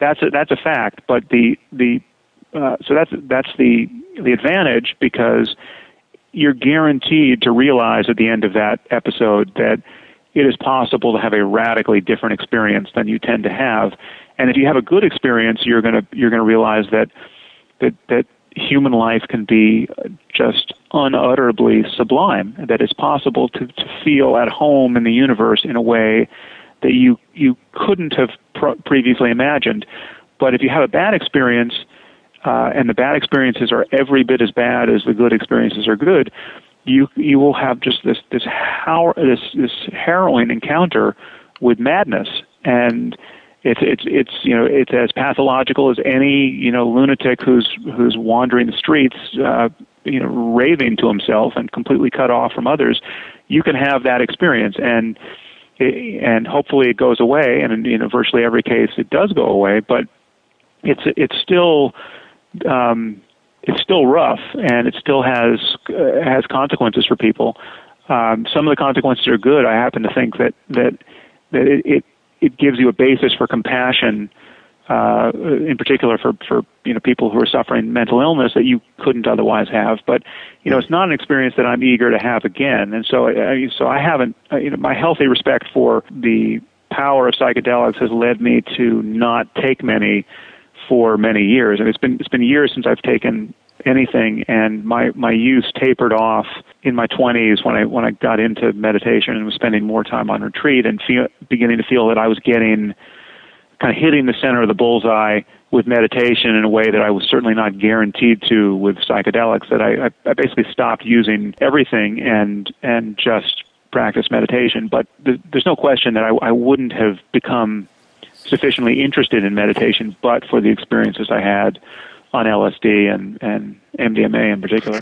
that's a, that's a fact. But the the uh, so that's that's the the advantage because you're guaranteed to realize at the end of that episode that it is possible to have a radically different experience than you tend to have. And if you have a good experience, you're going to you're to realize that that that human life can be just unutterably sublime, that it's possible to, to feel at home in the universe in a way that you, you couldn't have pr- previously imagined. But if you have a bad experience, uh, and the bad experiences are every bit as bad as the good experiences are good, you you will have just this this how this this harrowing encounter with madness and it's it's it's you know it's as pathological as any you know lunatic who's who's wandering the streets uh, you know raving to himself and completely cut off from others. You can have that experience and and hopefully it goes away. And in you know virtually every case it does go away but it's it's still um it's still rough and it still has uh, has consequences for people. Um some of the consequences are good. I happen to think that that that it, it it gives you a basis for compassion, uh, in particular for, for you know people who are suffering mental illness that you couldn't otherwise have. But you know, it's not an experience that I'm eager to have again. And so, I, so I haven't. Uh, you know, my healthy respect for the power of psychedelics has led me to not take many for many years, and it's been it's been years since I've taken anything, and my my use tapered off in my 20s when I when I got into meditation and was spending more time on retreat and feel, beginning to feel that I was getting kind of hitting the center of the bullseye with meditation in a way that I was certainly not guaranteed to with psychedelics. That I, I, I basically stopped using everything and and just practice meditation. But th- there's no question that I, I wouldn't have become sufficiently interested in meditation, but for the experiences I had on LSD and, and MDMA in particular.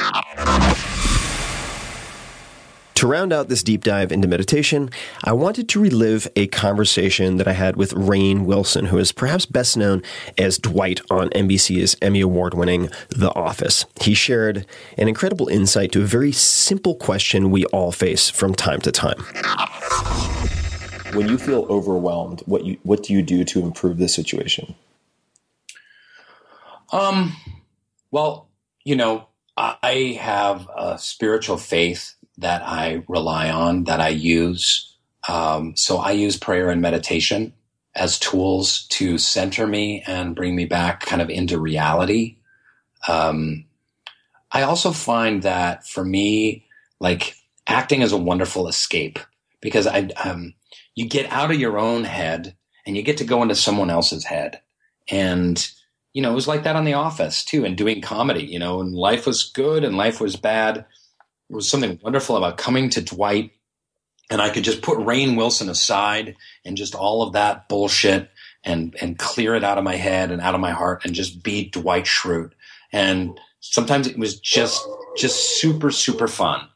To round out this deep dive into meditation, I wanted to relive a conversation that I had with Rainn Wilson, who is perhaps best known as Dwight on NBC's Emmy Award winning The Office. He shared an incredible insight to a very simple question we all face from time to time. When you feel overwhelmed, what you what do you do to improve the situation? Um, well, you know, I have a spiritual faith that I rely on, that I use. Um, so I use prayer and meditation as tools to center me and bring me back kind of into reality. Um, I also find that for me, like acting is a wonderful escape because I, um, you get out of your own head and you get to go into someone else's head. And, you know, it was like that on The Office too, and doing comedy, you know, and life was good and life was bad there was something wonderful about coming to Dwight and I could just put Rainn Wilson aside and just all of that bullshit and and clear it out of my head and out of my heart and just be Dwight Schrute. And sometimes it was just just super super fun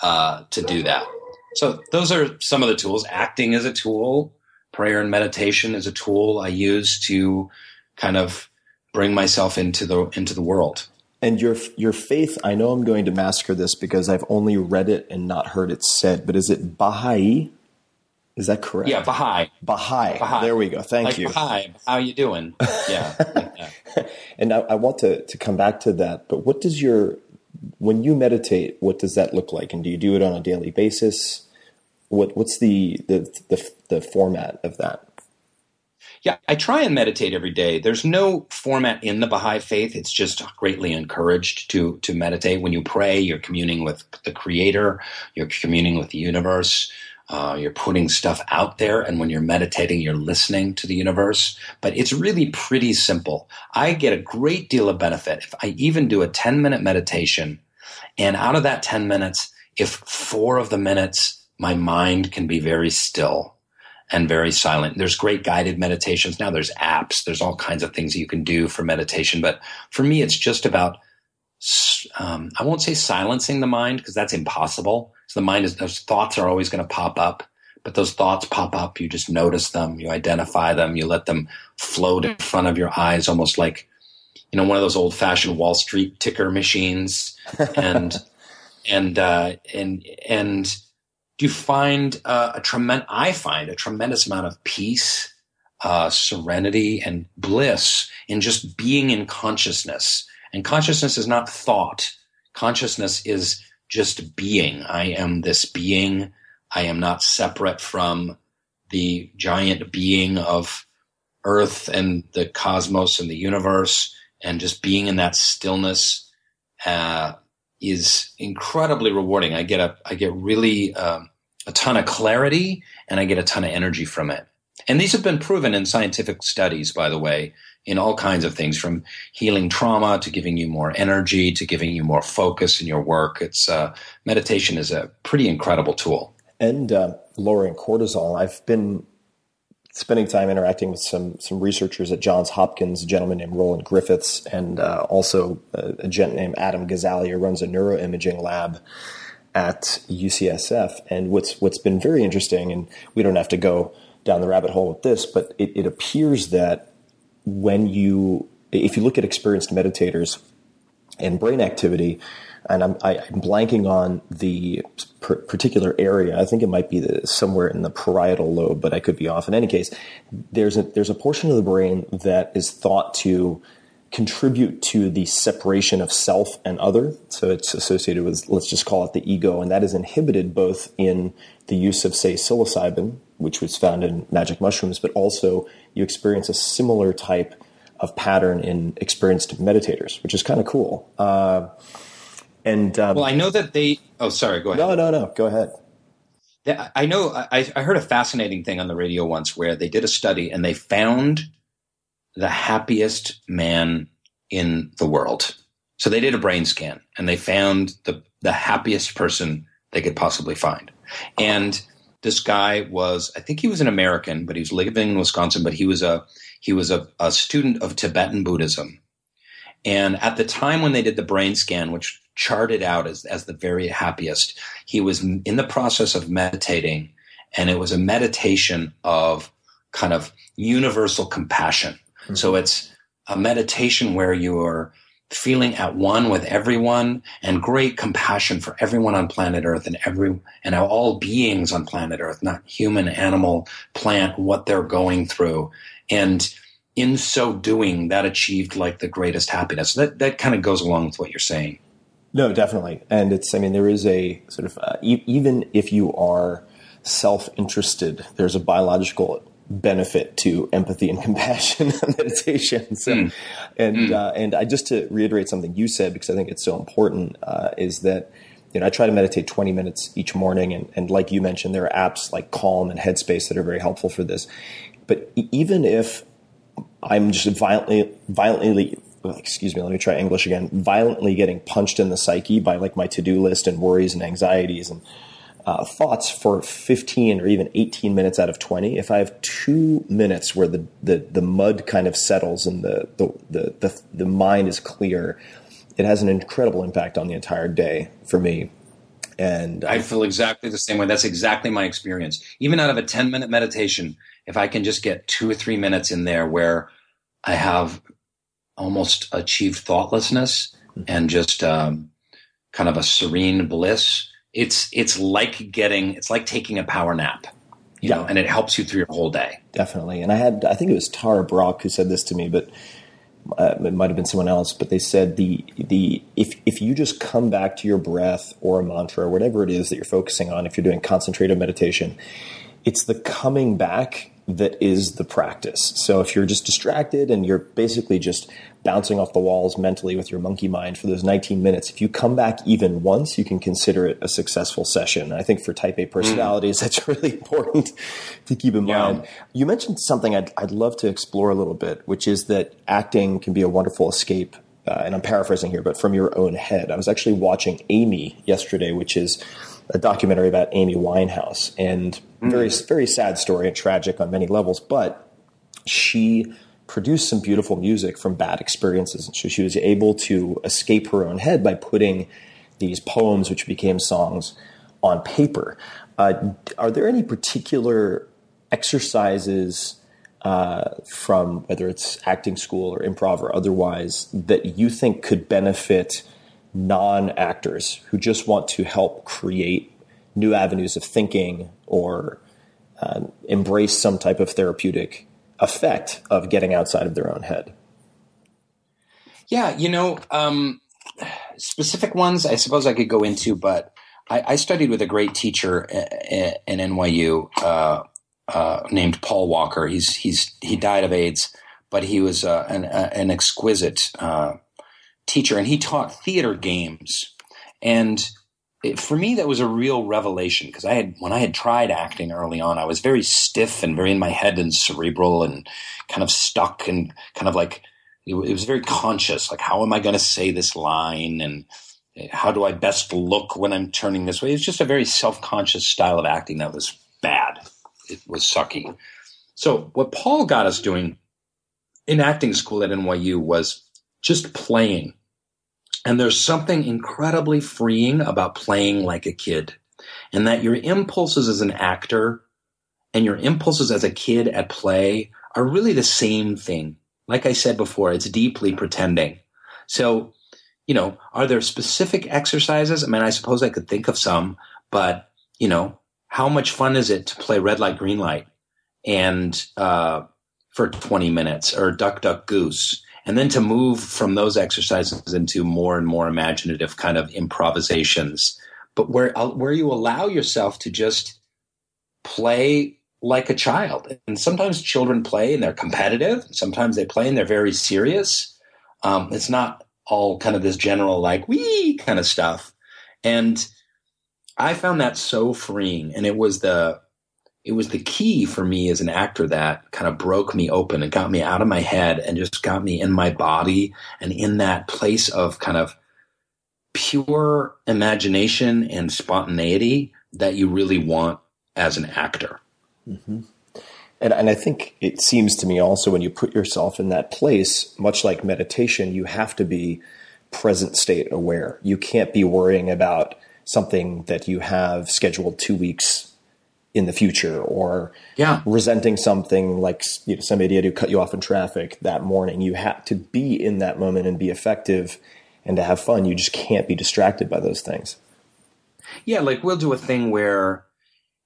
uh, to do that. So those are some of the tools. Acting is a tool. Prayer and meditation is a tool I use to kind of bring myself into the into the world. And your your faith, I know I'm going to massacre this because I've only read it and not heard it said, but is it Baha'i? Is that correct? Yeah, Baha'i. Baha'i. Baha'i. There we go. Thank like you. Baha'i. How you doing? Yeah. like and I, I want to, to come back to that, but what does your when you meditate, what does that look like? And do you do it on a daily basis? What what's the the the, the format of that? Yeah, I try and meditate every day. There's no format in the Baha'i faith. It's just greatly encouraged to to meditate. When you pray, you're communing with the Creator. You're communing with the universe. Uh, you're putting stuff out there, and when you're meditating, you're listening to the universe. But it's really pretty simple. I get a great deal of benefit if I even do a 10 minute meditation, and out of that 10 minutes, if four of the minutes my mind can be very still and very silent. There's great guided meditations. Now there's apps. There's all kinds of things that you can do for meditation. But for me, it's just about, um, I won't say silencing the mind because that's impossible. So the mind is, those thoughts are always going to pop up. But those thoughts pop up. You just notice them. You identify them. You let them float in front of your eyes, almost like, you know, one of those old fashioned Wall Street ticker machines. And, and, uh, and, and, you find uh, a tremendous, I find a tremendous amount of peace, uh, serenity, and bliss in just being in consciousness. And consciousness is not thought. Consciousness is just being. I am this being. I am not separate from the giant being of Earth and the cosmos and the universe. And just being in that stillness uh, is incredibly rewarding. I get a, I get really um, a ton of clarity and I get a ton of energy from it. And these have been proven in scientific studies, by the way, in all kinds of things from healing trauma to giving you more energy to giving you more focus in your work. It's uh, meditation is a pretty incredible tool. And uh, lowering cortisol. I've been spending time interacting with some some researchers at Johns Hopkins, a gentleman named Roland Griffiths, and uh, also a, a gent named Adam Gazzaley, who runs a neuroimaging lab at UCSF. And what's what's been very interesting, and we don't have to go down the rabbit hole with this, but it, it appears that when you, if you look at experienced meditators and brain activity, and I'm, I, am blanking on the particular area. I think it might be the, somewhere in the parietal lobe, but I could be off. In any case, there's a there's a portion of the brain that is thought to contribute to the separation of self and other. So it's associated with, let's just call it the ego, and that is inhibited both in the use of, say, psilocybin, which was found in magic mushrooms, but also you experience a similar type of pattern in experienced meditators, which is kind of cool. Uh, and um, Well, I know that they. Oh, sorry. Go ahead. no, no, no, go ahead. I know. I, I heard a fascinating thing on the radio once where they did a study and they found the happiest man in the world. So they did a brain scan and they found the the happiest person they could possibly find. And this guy was, I think he was an American, but he was living in Wisconsin. But he was a he was a, a student of Tibetan Buddhism. And at the time when they did the brain scan, which charted out as, as the very happiest, he was in the process of meditating. And it was a meditation of kind of universal compassion. So it's a meditation where you're feeling at one with everyone and great compassion for everyone on planet Earth and every and all beings on planet Earth, not human, animal, plant, what they're going through. And in so doing, that achieved like the greatest happiness. That that kind of goes along with what you're saying. No, definitely. And it's, I mean, there is a sort of, uh, e- even if you are self interested, there's a biological benefit to empathy and compassion meditation. So, and, uh, and I just to reiterate something you said, because I think it's so important, uh, is that, you know, I try to meditate 20 minutes each morning. And, and like you mentioned, there are apps like Calm and Headspace that are very helpful for this. But even if I'm just violently, violently, excuse me, let me try English again, violently getting punched in the psyche by like my to do list and worries and anxieties and uh, thoughts for 15 or even 18 minutes out of 20. If I have two minutes where the, the, the mud kind of settles and the, the, the, the, the mind is clear, it has an incredible impact on the entire day for me. And I feel exactly the same way. That's exactly my experience. Even out of a 10 minute meditation, if I can just get two or three minutes in there where I have almost achieved thoughtlessness and just um, kind of a serene bliss, it's it's like getting it's like taking a power nap, you Yeah. know, and it helps you through your whole day. Definitely. And I had, I think it was Tara Brach who said this to me, but uh, it might have been someone else. But they said the the if if you just come back to your breath or a mantra or whatever it is that you're focusing on, if you're doing concentrated meditation, it's the coming back that is the practice. So if you're just distracted and you're basically just bouncing off the walls mentally with your monkey mind for those 19 minutes, if you come back even once, you can consider it a successful session. I think for type A personalities, that's really important to keep in Yeah. mind. You mentioned something I'd, I'd love to explore a little bit, which is that acting can be a wonderful escape. Uh, and I'm paraphrasing here, but from your own head. I was actually watching Amy yesterday, which is a documentary about Amy Winehouse, and very very sad story and tragic on many levels. But she produced some beautiful music from bad experiences, and so she was able to escape her own head by putting these poems, which became songs, on paper. Uh, are there any particular exercises uh, from whether it's acting school or improv or otherwise that you think could benefit non actors who just want to help create new avenues of thinking or um, embrace some type of therapeutic effect of getting outside of their own head? Yeah, you know, um, specific ones I suppose I could go into, but I, I studied with a great teacher i- i- in NYU uh, uh, named Paul Walker. He's he's he died of AIDS, but he was uh, an, uh, an exquisite uh, teacher, and he taught theater games. And it, for me, that was a real revelation because I had when I had tried acting early on, I was very stiff and very in my head and cerebral and kind of stuck and kind of like it, it was very conscious. Like, how am I going to say this line and eh, how do I best look when I'm turning this way? It's just a very self-conscious style of acting that was bad. It was sucky. So what Paul got us doing in acting school at NYU was just playing. And there's something incredibly freeing about playing like a kid and that your impulses as an actor and your impulses as a kid at play are really the same thing. Like I said before, it's deeply pretending. So, you know, are there specific exercises? I mean, I suppose I could think of some, but, you know, how much fun is it to play red light, green light and, uh, for 20 minutes or duck, duck, goose? And then to move from those exercises into more and more imaginative kind of improvisations, but where, where you allow yourself to just play like a child. And sometimes children play and they're competitive. Sometimes they play and they're very serious. Um, it's not all kind of this general like we kind of stuff. And I found that so freeing. And it was the it was the key for me as an actor that kind of broke me open and got me out of my head and just got me in my body and in that place of kind of pure imagination and spontaneity that you really want as an actor. Mm-hmm. And, and I think it seems to me also when you put yourself in that place, much like meditation, you have to be present state aware. You can't be worrying about something that you have scheduled two weeks in the future or yeah. resenting something like you know, some idiot who cut you off in traffic that morning. You have to be in that moment and be effective and to have fun. You just can't be distracted by those things. Yeah, like we'll do a thing where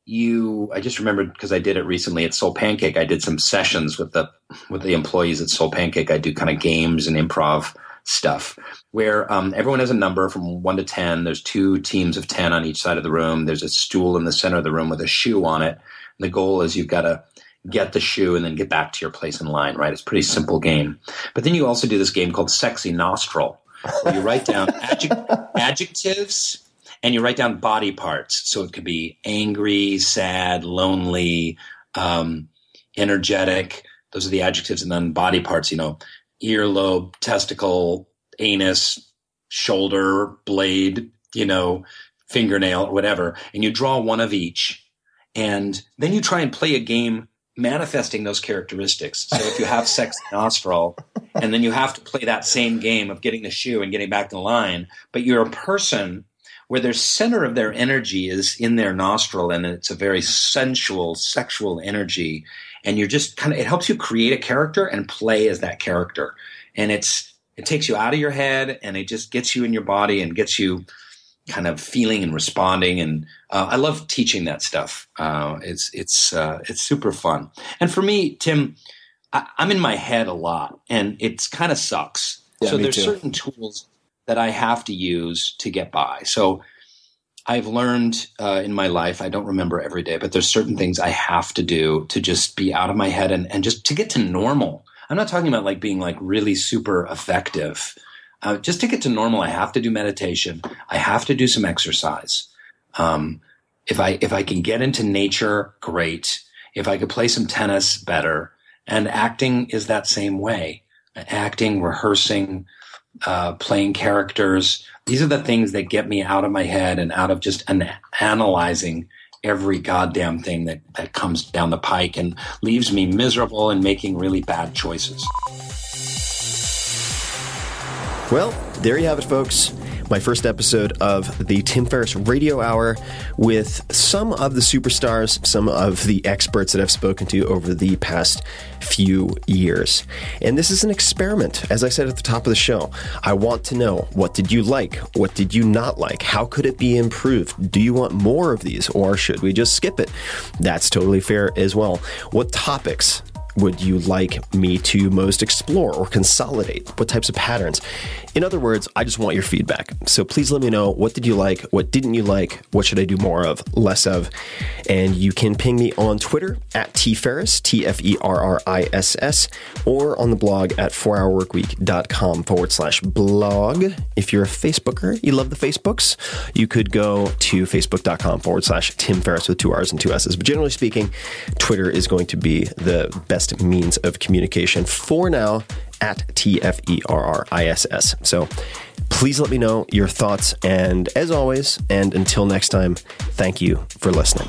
you I just remembered because I did it recently at Soul Pancake. I did some sessions with the with the employees at Soul Pancake. I do kind of games and improv stuff where um, everyone has a number from one to 10. There's two teams of 10 on each side of the room. There's a stool in the center of the room with a shoe on it. And the goal is you've got to get the shoe and then get back to your place in line, right? It's a pretty simple game. But then you also do this game called Sexy Nostril, where you write down adject- adjectives and you write down body parts. So it could be angry, sad, lonely, um, energetic. Those are the adjectives. And then body parts, you know, earlobe, testicle, anus, shoulder, blade, you know, fingernail, whatever. And you draw one of each. And then you try and play a game manifesting those characteristics. So if you have sex nostril, and then you have to play that same game of getting the shoe and getting back in line, but you're a person where their center of their energy is in their nostril and it's a very sensual, sexual energy. And you're just kind of, it helps you create a character and play as that character. And it's, it takes you out of your head and it just gets you in your body and gets you kind of feeling and responding. And uh, I love teaching that stuff. Uh, it's, it's, uh, it's super fun. And for me, Tim, I, am in my head a lot and it's kind of sucks. Yeah, so there's too. certain tools that I have to use to get by. So I've learned uh, in my life, I don't remember every day, but there's certain things I have to do to just be out of my head and, and just to get to normal. I'm not talking about like being like really super effective. Uh, just to get to normal, I have to do meditation. I have to do some exercise. Um, if I if I can get into nature, great. If I could play some tennis, better. And acting is that same way. Acting, rehearsing, uh, playing characters. These are the things that get me out of my head and out of just an- analyzing every goddamn thing that, that comes down the pike and leaves me miserable and making really bad choices. Well, there you have it, folks. My first episode of the Tim Ferriss Radio Hour with some of the superstars, some of the experts that I've spoken to over the past few years. And this is an experiment. As I said at the top of the show, I want to know what did you like? What did you not like? How could it be improved? Do you want more of these or should we just skip it? That's totally fair as well. What topics would you like me to most explore or consolidate? What types of patterns? In other words, I just want your feedback. So please let me know what did you like, what didn't you like, what should I do more of, less of. And you can ping me on Twitter at tferriss, T F E R R I S S, or on the blog at 4hourworkweek.com forward slash blog. If you're a Facebooker, you love the Facebooks, you could go to facebook.com forward slash Tim Ferriss with two R's and two S's. But generally speaking, Twitter is going to be the best means of communication for now at T F E R R I S S. So please let me know your thoughts. And as always, and until next time, thank you for listening.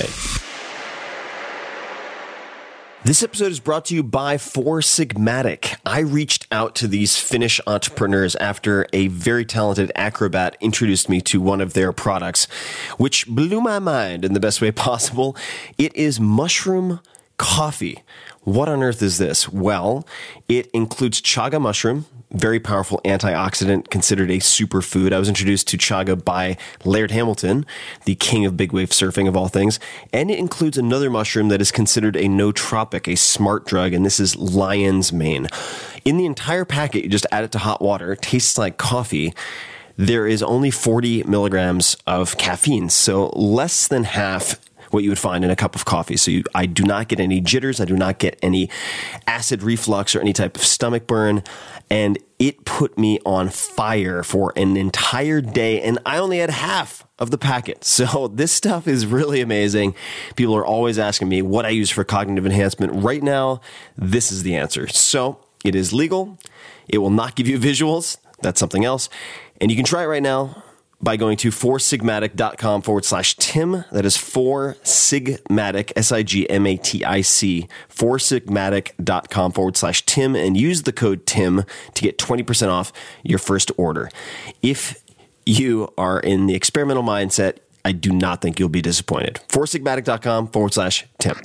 This episode is brought to you by Four Sigmatic. I reached out to these Finnish entrepreneurs after a very talented acrobat introduced me to one of their products, which blew my mind in the best way possible. It is mushroom coffee. What on earth is this? Well, it includes chaga mushroom, very powerful antioxidant, considered a superfood. I was introduced to chaga by Laird Hamilton, the king of big wave surfing of all things. And it includes another mushroom that is considered a nootropic, a smart drug, and this is lion's mane. In the entire packet, you just add it to hot water. It tastes like coffee. There is only 40 milligrams of caffeine, so less than half what you would find in a cup of coffee. So you, I do not get any jitters. I do not get any acid reflux or any type of stomach burn. And it put me on fire for an entire day. And I only had half of the packet. So this stuff is really amazing. People are always asking me what I use for cognitive enhancement. Right now, this is the answer. So it is legal. It will not give you visuals. That's something else. And you can try it right now by going to foursigmatic.com forward slash Tim. That is four sigmatic, S I G M A T I C, foursigmatic.com forward slash Tim, and use the code Tim to get 20% off your first order. If you are in the experimental mindset, I do not think you'll be disappointed. Foursigmatic.com forward slash Tim.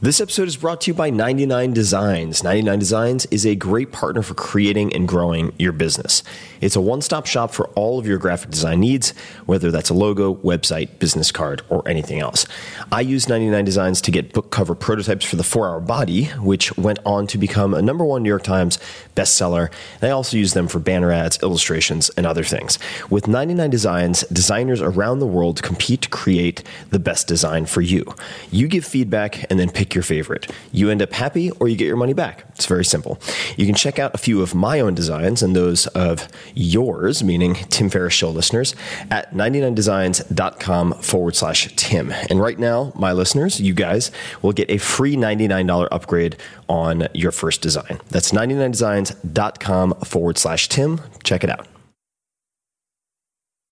This episode is brought to you by 99 Designs. 99 Designs is a great partner for creating and growing your business. It's a one stop shop for all of your graphic design needs, whether that's a logo, website, business card, or anything else. I use 99 Designs to get book cover prototypes for the 4 Hour Body, which went on to become a number one New York Times bestseller. And I also use them for banner ads, illustrations, and other things. With 99 Designs, designers around the world compete to create the best design for you. You give feedback and then pick your favorite. You end up happy or you get your money back. It's very simple. You can check out a few of my own designs and those of yours, meaning Tim Ferriss Show listeners, at 99designs.com forward slash Tim. And right now, my listeners, you guys will get a free $99 upgrade on your first design. That's 99designs.com forward slash Tim. Check it out.